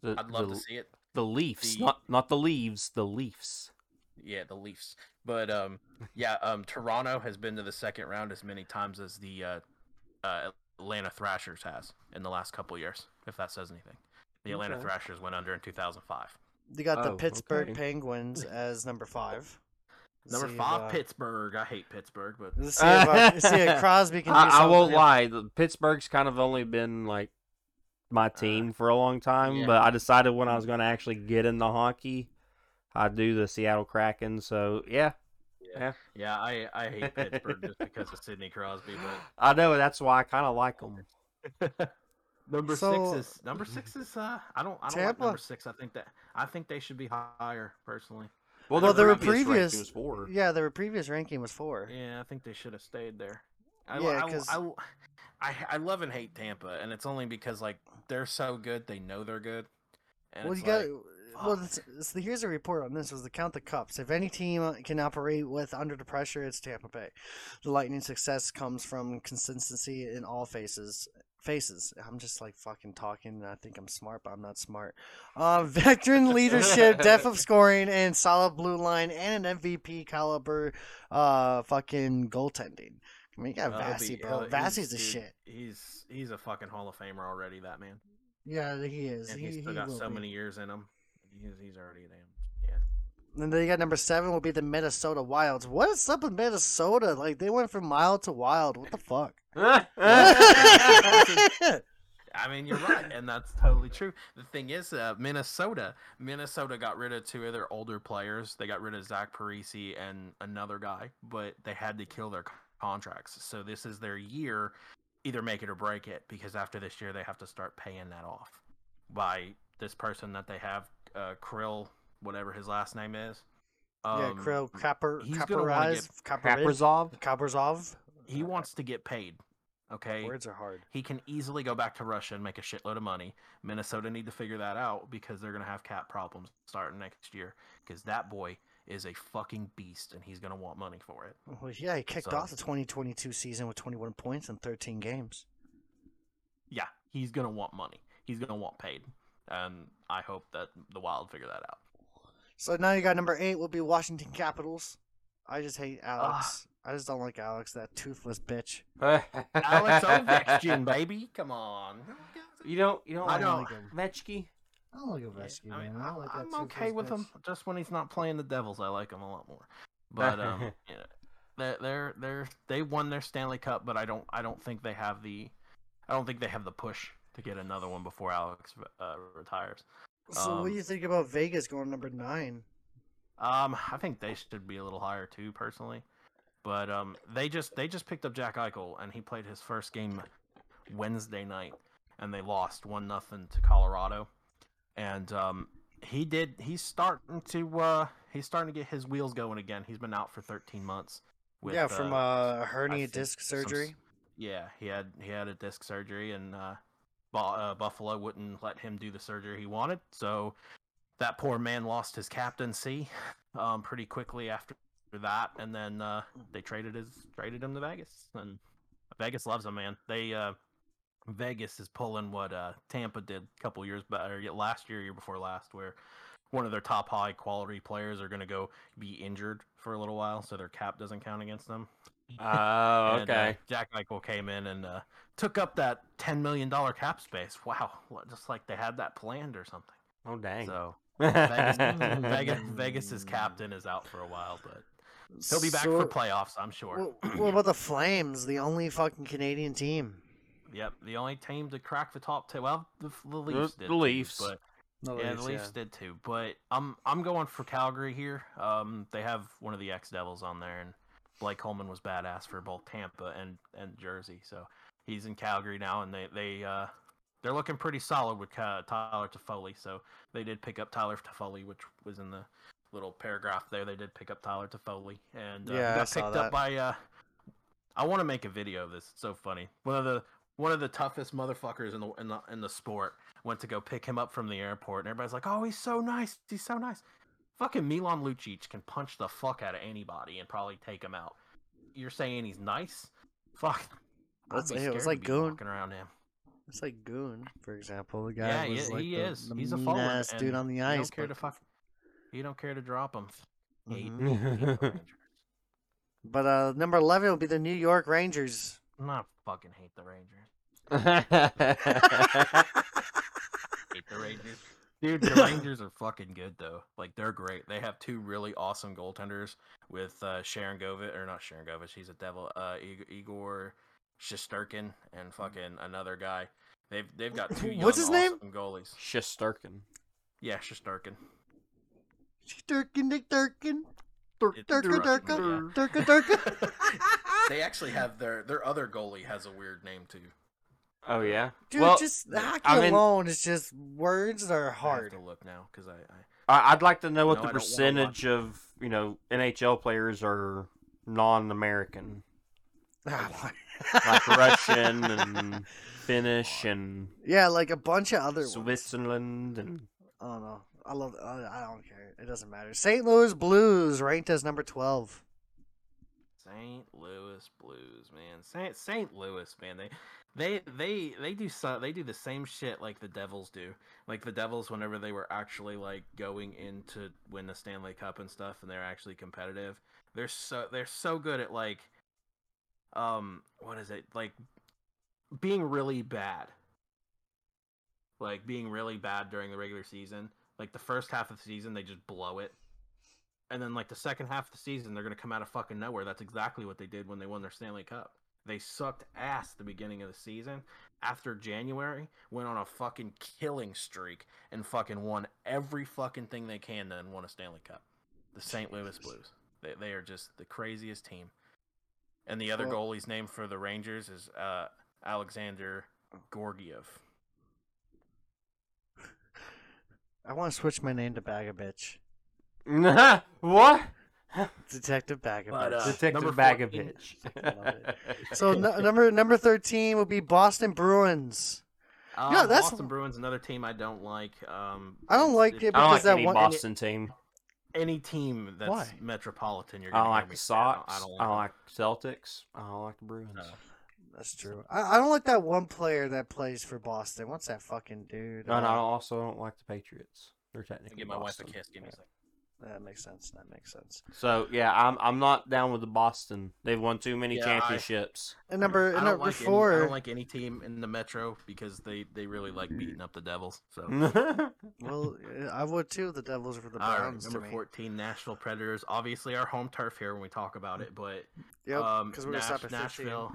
The, I'd love the, to see it. the Leafs, The- not not the Leaves, the Leafs. Yeah, the Leafs. But um, yeah, um, Toronto has been to the second round as many times as the uh, uh, Atlanta Thrashers has in the last couple years. If that says anything, the Atlanta Okay. Thrashers went under in two thousand five. You got the Oh, Pittsburgh okay. Penguins as number five. Number See if, five, uh, Pittsburgh. I hate Pittsburgh, but Let's see if, uh, see if Crosby can do I, I won't lie. The Pittsburgh's kind of only been like my team for a long time, yeah. but I decided when I was going to actually get in the hockey, I'd do the Seattle Kraken. So yeah, Yeah. yeah, I I hate Pittsburgh just because of Sidney Crosby, but I know that's why I kind of like them. number So- six is number six is uh I don't I don't like number six. I think that I think they should be higher personally. Well, Well, their there were previous previous- was four. Yeah, their previous ranking was four. Yeah, I think they should have stayed there. I, Yeah, I, 'cause- I, I, I love and hate Tampa, and it's only because like they're so good, they know they're good. And well, it's you got like, well, it's the, here's a report on this: was the count the cups. If any team uh, can operate with under the pressure, it's Tampa Bay. The Lightning success comes from consistency in all phases. Faces. I'm just like fucking talking. and I think I'm smart, but I'm not smart. Uh, veteran leadership, depth of scoring, and solid blue line, and an MVP caliber, uh, fucking goaltending. I mean, you got Uh, he'll Vassy, be- bro. he'll- Vassy's the dude, shit. He's he's a fucking Hall of Famer already. That man, Yeah, he is. and he, he's still he got so be. many years in him. He's he's already damn. Yeah. And then you got number seven will be the Minnesota Wilds. What is up with Minnesota? Like they went from mild to wild. What the fuck? I mean, you're right, and that's totally true. The thing is, uh, Minnesota, Minnesota got rid of two of their older players. They got rid of Zach Parise and another guy, but they had to kill their contracts. So this is their year, either make it or break it, because after this year they have to start paying that off by this person that they have, uh, Krill, whatever his last name is. yeah, Um, Krill Kapper he's gonna wanna Kapperized Kapperid- Kaprizov? Kaprizov. He wants to get paid. Okay. Words are hard. He can easily go back to Russia and make a shitload of money. Minnesota need to figure that out because they're going to have cap problems starting next year. Because that boy is a fucking beast and he's going to want money for it. Well, yeah, he kicked So- off the 2022 season with 21 points in 13 games. Yeah, he's going to want money. He's going to want paid. And I hope that the Wild figure that out. So now you got number eight will be Washington Capitals. I just hate Ah. Alex. I just don't like Alex, that toothless bitch. Alex Ovechkin, baby. Come on. You don't you don't I like don't- like him. Vetchki? I don't like Yeah, Ovechkin, I mean, man. I don't like that I'm okay toothless with him. Just when he's not playing the Devils, I like him a lot more. But um, you know, they're they're they're they won their Stanley Cup, but I don't I don't think they have the I don't think they have the push to get another one before Alex uh, retires. So what do Um, you think about Vegas going number nine? Um, I think they should be a little higher too, personally. But um, they just they just picked up Jack Eichel, and he played his first game Wednesday night, and they lost one nothing to Colorado. And um, he did he's starting to uh, he's starting to get his wheels going again. He's been out for 13 months. With, yeah, from uh, uh, hernia disc some surgery. yeah, he had he had a disc surgery, and uh, uh, Buffalo wouldn't let him do the surgery he wanted. So that poor man lost his captaincy um, pretty quickly after that, and then uh, they traded his traded him to Vegas, and Vegas loves him, man. They uh, Vegas is pulling what uh, Tampa did a couple years back, or last year, year before last, where one of their top high quality players are going to go be injured for a little while, so their cap doesn't count against them. Oh, And, uh, okay. Jack Eichel came in and uh, took up that ten million dollar cap space. Wow, just like they had that planned or something. oh dang. So Vegas, Vegas, Vegas's captain is out for a while, but he'll be back So- for playoffs, I'm sure. What, what about the Flames? The only fucking Canadian team. Yep, the only team to crack the top two. Well, the, the Leafs did. the too, Leafs. but No, yeah, the Leafs did too. But I'm I'm going for Calgary here. Um, they have one of the ex Devils on there, and Blake Coleman was badass for both Tampa and and Jersey. So he's in Calgary now, and they they uh they're looking pretty solid with uh, Tyler Toffoli. So they did pick up Tyler Toffoli, which was in the little paragraph there. They did pick up Tyler Toffoli, and uh, Yeah, I got picked that. up by. Uh, I want to make a video of this. It's so funny. One of the one of the toughest motherfuckers in the in the in the sport went to go pick him up from the airport, and everybody's like, "Oh, he's so nice. He's so nice." Fucking Milan Lucic can punch the fuck out of anybody and probably take him out. You're saying he's nice? Fuck. I'd That's- it was like be Goon. walking around him. It's like Goon, for example. The guy Yeah, he, was like he the, is. the he's a mean forward. ass dude on the He ice. don't care but- to fuck. He don't care to drop him. Hate- Mhm. the Rangers. But uh, number eleven will be the New York Rangers. Not fucking hate the Rangers. Hate the Rangers. Dude, the Rangers are fucking good though. Like they're great. They have two really awesome goaltenders with uh, Sharangovich or not Sharangovich. He's a devil. Uh, Igor Shesterkin and fucking another guy. They've they've got two. What's young, his name? Goalies. Shesterkin. Yeah, Shesterkin. Durkin, Dick Durkin. Durkin, It's Durkin, Durkin, Durkin, Durkin, Durkin. they actually have their their other goalie has a weird name too. Oh yeah. Dude, well, just the hockey I mean- alone is just words that are I hard. have to look now because I, I I, I'd like to know what No, the I don't wanna percentage of you know NHL players are non-American, like Russian and Finnish and yeah, like a bunch of other ones. Switzerland and I don't know. I love. Uh, I don't care. It doesn't matter. St. Louis Blues ranked as number twelve. St. Louis Blues, man. St. St. Louis, man. They they they they do so they do the same shit like the Devils do. Like the Devils whenever they were actually like going in to win the Stanley Cup and stuff and they're actually competitive. They're so they're so good at like um what is it? Like being really bad. Like being really bad during the regular season. Like the first half of the season they just blow it and then like the second half of the season they're gonna come out of fucking nowhere. That's exactly what they did when they won their Stanley Cup. They sucked ass the beginning of the season. After January, went on a fucking killing streak and fucking won every fucking thing they can and won a Stanley Cup. The St. Louis Blues. They they are just the craziest team. And the other Well- goalie's name for the Rangers is uh, Alexander Georgiev. I want to switch my name to Bag of Bitch. what? Detective Bag of But, uh, Detective number Bag of 14. Bitch. so n- number number thirteen will be Boston Bruins. Um, Yeah, that's- Boston Bruins, another team I don't like. Um, I don't like it's- it I don't because like that any one- Boston team. any team that's Why? metropolitan. You're I gonna don't like me the say, I don't- Sox. I don't I don't like. like Celtics. I don't like the Bruins. No. That's true. I, I don't like that one player that plays for Boston. What's that fucking dude? No, I Uh, also don't like the Patriots. They're technically Give my Boston. wife a kiss. Give me a second. That makes sense. That makes sense. So yeah, I'm I'm not down with the Boston. They've won too many Yeah, I- championships. And number I and don't number like Any, I four. don't like any team in the Metro because they they really like beating up the Devils. So. well, I would too. The Devils are for the All right, Browns. to number me. 14, Nashville Predators. Obviously, our home turf here when we talk about it, but Yep. um, Because we're gonna Nash- stop at 15. Nashville.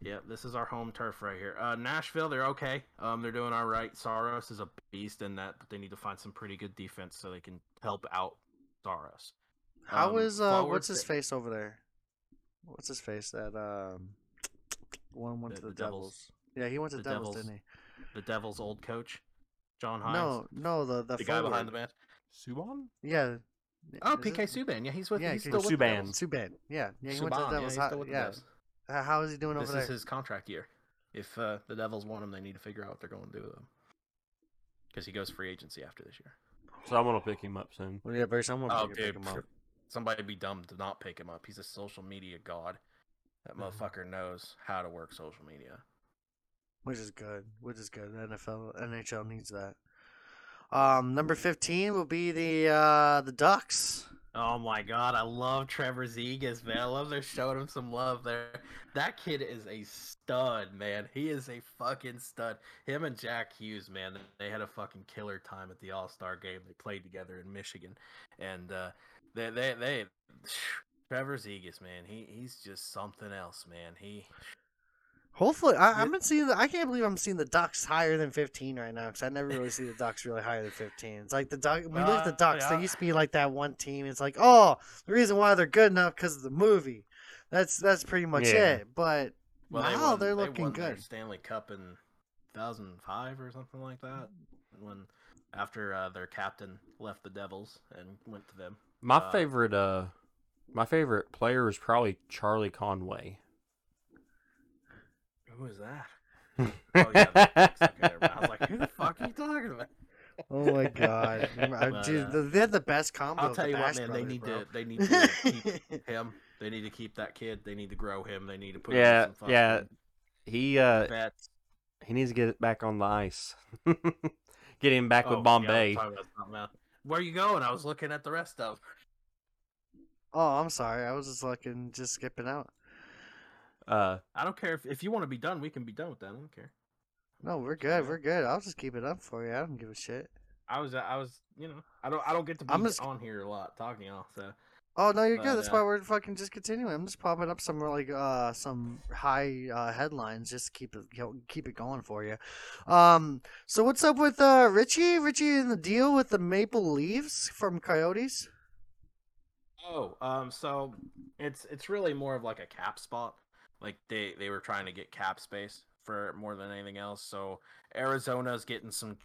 Yeah, this is our home turf right here. Uh, Nashville, they're okay. Um, they're doing all right. Saros is a beast in that, but they need to find some pretty good defense so they can help out Saros. How Um, is uh what's his th- face over there? What's his face that um one went The- to the, the Devils. Devils. Yeah, he went to the, The Devils, Devils. didn't he? The Devils' old coach, John? Hynes. No, no, the the, the guy behind the forward. band. Subban? Yeah. Oh, Is it- PK Subban. Yeah, he's with. Yeah, he's still with the Subban. Devils. Subban. Yeah, yeah, he went to the Devils. Yeah, he's still with the yeah. Devils. How- How is he doing This over there? This is his contract year. If uh, the Devils want him, they need to figure out what they're going to do with him. Because he goes free agency after this year. So I'm gonna pick him up soon. Well, yeah, very someone Oh, pick dude, him up. somebody be dumb to not pick him up. He's a social media god. That Mhm. motherfucker knows how to work social media. Which is good. Which is good. NFL, NHL needs that. Um, number fifteen will be the uh the Ducks. Oh my god, I love Trevor Zegras, man. I love they're showing him some love there. That kid is a stud, man. He is a fucking stud. Him and Jack Hughes, man, they had a fucking killer time at the All Star game. They played together in Michigan, and uh, they they they. Trevor Zegras, man, he he's just something else, man. He Hopefully, I, Yeah. I've been seeing. The, I can't believe I'm seeing the Ducks higher than 15 right now because I never really see the Ducks really higher than 15. It's like the Duck. When you look at the Uh, Ducks, yeah. they used to be like that one team. It's like, oh, the reason why they're good enough because of the movie. That's that's pretty much Yeah. it. But well, now they they won, are they looking won their good. Stanley Cup in 2005 or something like that. When after uh, their captain left the Devils and went to them. My Uh, favorite uh my favorite player is probably Charlie Conway. Who is that? Oh yeah, the I was like, who the fuck are you talking about? oh my god, But, dude, uh, they had the best combo. I'll tell you what, Bash man. They need bro. to they need to keep him. They need to keep that kid. They need to grow him. They need to put Yeah, him in some yeah. He uh vets. he needs to get back on the ice. get him back Oh, with yeah, I was Bombay. talking about something else. Where you going? I was looking at the rest of. Oh, I'm sorry. I was just looking, just skipping out. Uh I don't care if if you want to be done, we can be done with that. I don't care. No, we're good. We're good. I'll just keep it up for you. I don't give a shit. I was I was you know I don't I don't get to be I'm just- on here a lot talking y'all so Oh no, you're But, good. That's uh, why we're fucking just continuing. I'm just popping up some like uh some high uh headlines just to keep it go- keep it going for you. Um, so what's up with uh Ritchie? Ritchie in the deal with the Maple Leaves from Coyotes? Oh, um, so it's it's really more of like a cap spot. Like they they were trying to get cap space for more than anything else. So Arizona's getting some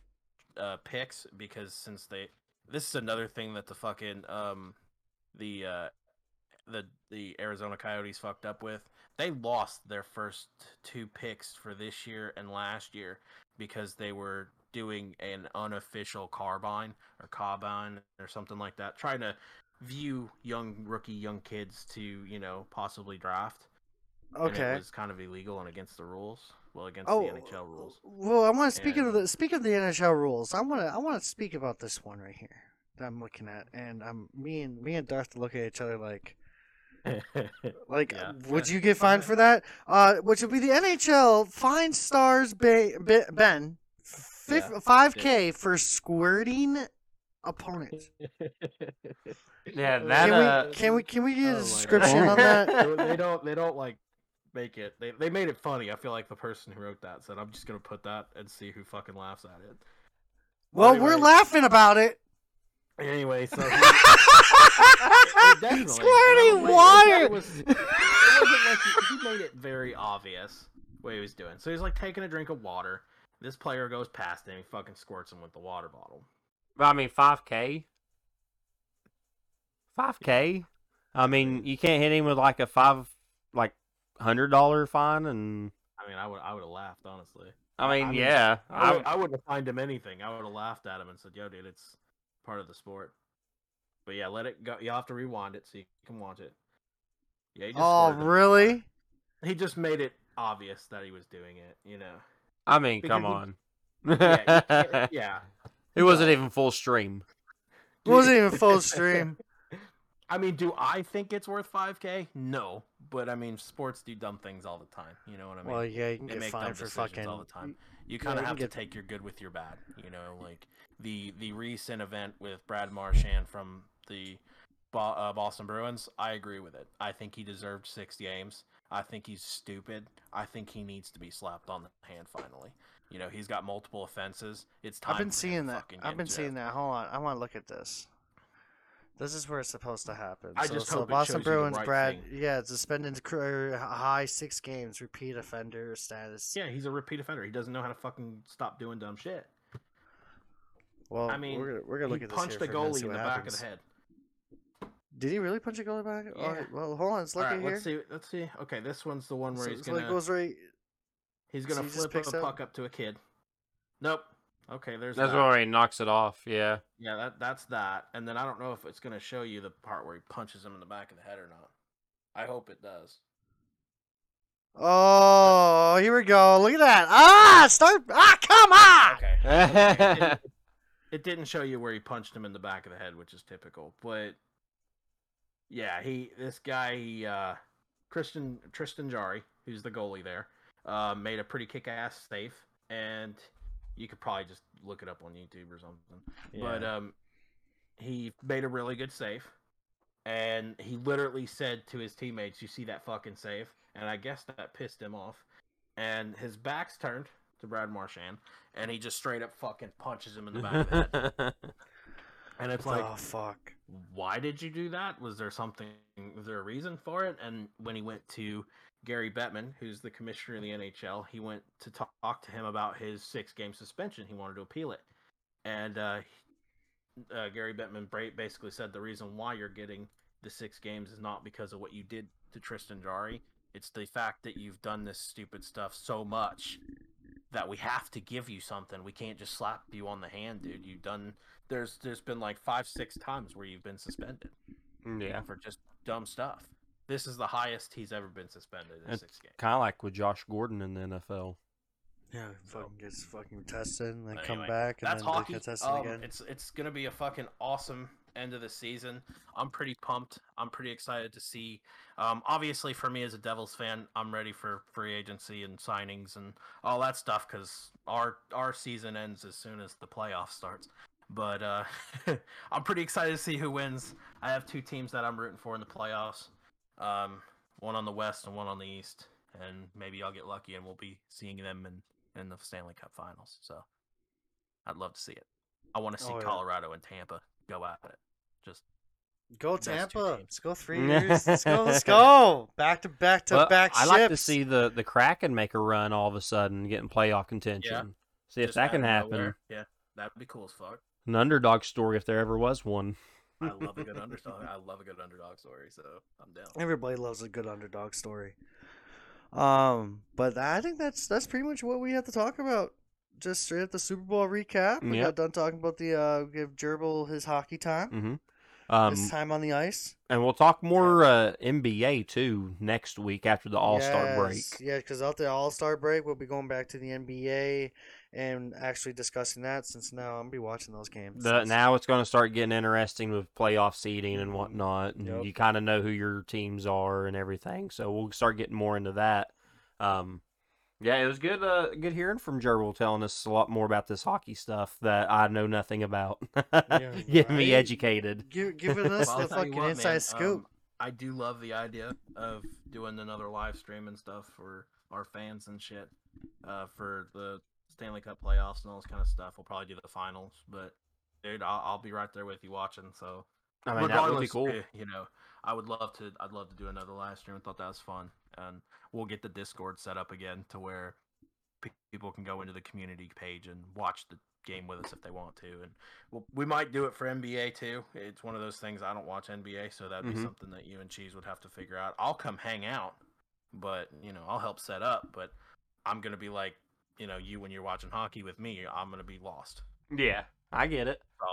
uh picks because since they this is another thing that the fucking um the uh the the Arizona Coyotes fucked up with. They lost their first two picks for this year and last year because they were doing an unofficial carbine or carbine or something like that, trying to view young rookie young kids to you know possibly draft. And Okay. it was kind of illegal and against the rules. Well, against Oh, the NHL rules. Well, I want to speak of the speak of the NHL rules. I want to I want to speak about this one right here that I'm looking at, and I'm me and me and Darth look at each other like like Yeah. would you get fined for that? Uh, which would be the NHL fine stars ba- Ba- Ben five k for squirting opponents. Yeah, Can that uh, we can we can we get Oh a description on that? they, they don't they don't like make it they, they made it funny i feel like the person who wrote that said i'm just gonna put that and see who fucking laughs at it Well, we're laughing about it. anyway so he, definitely. Squirting And water. It, was, it wasn't like he, he made it very obvious what he was doing. So he's like taking a drink of water. This player goes past him. He fucking squirts him with the water bottle. I mean, five k. Five k. I mean, you can't hit him with like a five, like hundred dollar fine, and I mean, I would I would have laughed honestly. I mean, I mean, yeah, I, I, would, I wouldn't have fined him anything. I would have laughed at him and said, "Yo, dude, it's part of the sport." But yeah, let it go. You have to rewind it so you can watch it. Yeah, he just Oh, really? He just made it obvious that he was doing it. You know. I mean, because come he- on. Yeah. yeah. it wasn't even full stream. It wasn't even full stream. I mean, do I think it's worth 5K? No, but I mean, sports do dumb things all the time. You know what I mean? Well, yeah, you can they get make dumb fined for decisions fucking. all the time. You kind of can have get- to take your good with your bad. You know, like the the recent event with Brad Marchand from the Bo- uh, Boston Bruins. I agree with it. I think he deserved six games. I think he's stupid. I think he needs to be slapped on the hand finally. You know, he's got multiple offenses. It's time. I've been for seeing to that. I've been seeing jail. that. Hold on, I want to look at this. This is where it's supposed to happen. I so, just so hope Boston shows you the Bruins, right Brad, thing. yeah, suspended career high six games, repeat offender status. Yeah, he's a repeat offender. He doesn't know how to fucking stop doing dumb shit. Well, I mean, we're gonna, we're gonna look at this punched here a goalie in the what back of the head. Did he really punch a goalie back? All Yeah. right, well, hold on, let's look All right, at here. let's see. Let's see. Okay, this one's the one where So, he's so gonna it goes right. he's gonna he flip a up- puck up to a kid. Nope. Okay, there's That's that. where he knocks it off. Yeah. Yeah, that that's that. And then I don't know if it's gonna show you the part where he punches him in the back of the head or not. I hope it does. Oh, here we go. Look at that. Ah, start. Ah, come on. Okay. It didn't, it didn't show you where he punched him in the back of the head, which is typical. But yeah, he this guy he, uh Christian Tristan Jarry, who's the goalie there, uh, made a pretty kick ass save and you could probably just look it up on YouTube or something. But um he made a really good save. And he literally said to his teammates, You see that fucking save? And I guess that pissed him off. And his back's turned to Brad Marchand, and he just straight up fucking punches him in the back of the head. And it's like, oh fuck. why did you do that? Was there something? Was there a reason for it? And when he went to Gary Bettman, who's the commissioner of the NHL, he went to talk to him about his six-game suspension. He wanted to appeal it, and uh, uh, Gary Bettman basically said the reason why you're getting the six games is not because of what you did to Tristan Jarry. It's the fact that you've done this stupid stuff so much that we have to give you something. We can't just slap you on the hand, dude. You've done there's there's been like five six times where you've been suspended yeah. for just dumb stuff. This is the highest he's ever been suspended in It's six games. Kind of like with Josh Gordon in the NFL. Yeah, fucking gets fucking tested and then But come back and That's then hockey. get tested Um, again. It's it's gonna be a fucking awesome end of the season. I'm pretty pumped. I'm pretty excited to see. Um, obviously, for me as a Devils fan, I'm ready for free agency and signings and all that stuff because our our season ends as soon as the playoff starts. But uh, I'm pretty excited to see who wins. I have two teams that I'm rooting for in the playoffs. Um, one on the west and one on the east, and maybe I'll get lucky and we'll be seeing them in in the Stanley Cup Finals. So I'd love to see it. I want to see Oh, yeah. Colorado and Tampa go at it. Just Go Tampa. Let's go three years. Let's go. Let's go. Back to back to Well, back I ships. like to see the the Kraken make a run all of a sudden, getting playoff contention. See if just that can happen. nowhere. Yeah, that'd be cool as fuck. An underdog story if there ever was one. I love a good underdog. I love a good underdog story, so I'm down. Everybody loves a good underdog story. Um, but I think that's that's pretty much what we have to talk about. Just straight up the Super Bowl recap. We Yep. got done talking about the uh, give Gerbill his hockey time, Mm-hmm. Um, his time on the ice. and we'll talk more uh, NBA too next week after the All Star break. Yeah, because after the All Star break, we'll be going back to the NBA and actually discussing that. Since now I'm gonna be watching those games. The, now it's going to start getting interesting with playoff seeding and whatnot. And Yep. You kind of know who your teams are and everything. So we'll start getting more into that. Um, yeah, it was good. Uh, good hearing from Gerbill telling us a lot more about this hockey stuff that I know nothing about. Getting me right. educated. Give, giving us Well, the fucking what, inside man, scoop. um, I do love the idea of doing another live stream and stuff for our fans and shit uh, for the Stanley Cup playoffs and all this kind of stuff. We'll probably do the finals, but dude, I'll, I'll be right there with you watching. So I mean, that would be regardless, cool. eh, You know, I would love to. I'd love to do another live stream. I thought that was fun, and we'll get the Discord set up again to where people can go into the community page and watch the game with us if they want to. And we'll, we might do it for NBA too. It's one of those things I don't watch NBA, so that'd be Mhm. something that you and Cheese would have to figure out. I'll come hang out, but you know, I'll help set up. But I'm gonna be like, you know, you when you're watching hockey with me, I'm gonna be lost. Yeah, I get it. So,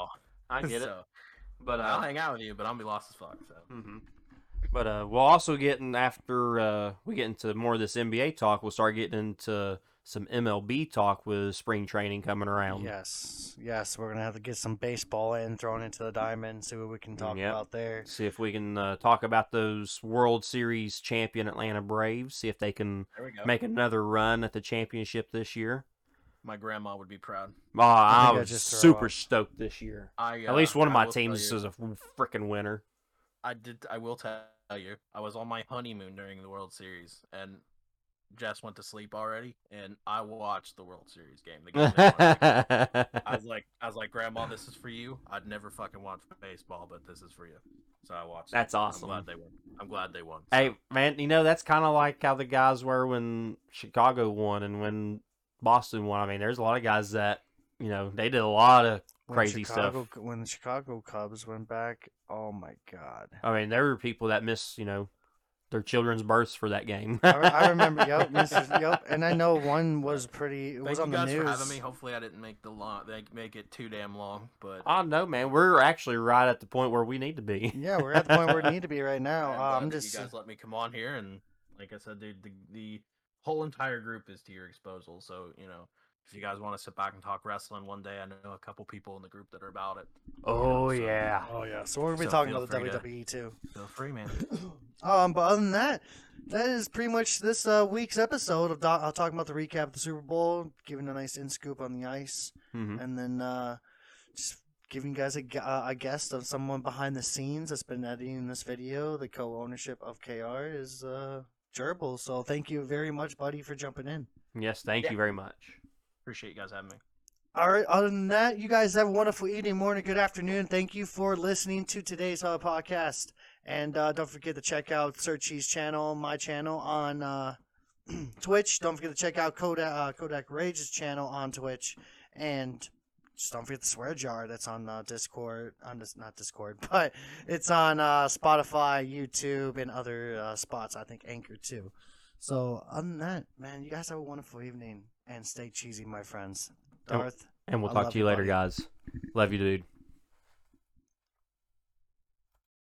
I get it. So, But I'll uh, hang out with you, but I'll be lost as fuck. So. hmm But uh, we'll also get in after uh, we get into more of this NBA talk. We'll start getting into some MLB talk with spring training coming around. Yes, yes, we're gonna have to get some baseball in thrown into the diamond. See what we can talk Yep. about there. See if we can uh, talk about those World Series champion Atlanta Braves. See if they can There we go. make another run at the championship this year. My grandma would be proud. Oh, I, I was just super up. stoked this year. I At least uh, one of I my teams you- is a freaking winner. I did. I will tell you. I was on my honeymoon during the World Series, and Jess went to sleep already, and I watched the World Series game. The game. I was like, I was like, Grandma, this is for you. I'd never fucking watch baseball, but this is for you. So I watched. it. That's I'm awesome. glad they won. I'm glad they won. Hey man, you know that's kind of like how the guys were when Chicago won and when Boston one. I mean, there's a lot of guys that you know they did a lot of When crazy Chicago, stuff. When the Chicago Cubs went back, oh my god. I mean, there were people that missed you know their children's births for that game. I, I remember, yep, Mrs. Yep, and I know one was pretty. It thank was you on the guys news. for having me. Hopefully, I didn't make the long, like, make it too damn long, but I know, man. We're actually right at the point where we need to be. Yeah, we're at the point where we need to be right now. I'm Uh, I'm just. you guys let me come on here, and like I said, dude, the, the whole entire group is to your disposal. So you know, if you guys want to sit back and talk wrestling one day, I know a couple people in the group that are about it. Oh so- yeah. Oh yeah, so we're gonna be So talking about the free to- WWE too. Feel free, man. Um, but other than that, that is pretty much this uh, week's episode of Doc- uh, talking about the recap of the Super Bowl, giving a nice in scoop on the ice, hmm and then uh, just giving you guys a, gu- uh, a guest of someone behind the scenes that's been editing this video. The co-ownership of KR is uh, Gerbill. So thank you very much, buddy, for jumping in. Yes, thank Yeah. you very much. Appreciate you guys having me. All right. Other than that, you guys have a wonderful evening, morning, good afternoon. Thank you for listening to today's uh, podcast, and uh, don't forget to check out Sir Cheese channel, my channel on uh, Twitch. Don't forget to check out Kodak uh, Kodak Rage's channel on Twitch, and just don't forget the swear jar that's on uh, Discord. On this, not Discord, but it's on uh, Spotify, YouTube, and other uh, spots. I think Anchor too. So other than that, man, you guys have a wonderful evening and stay cheesy, my friends. Darth. And we'll I talk to you you, later, buddy. guys. Love you, dude.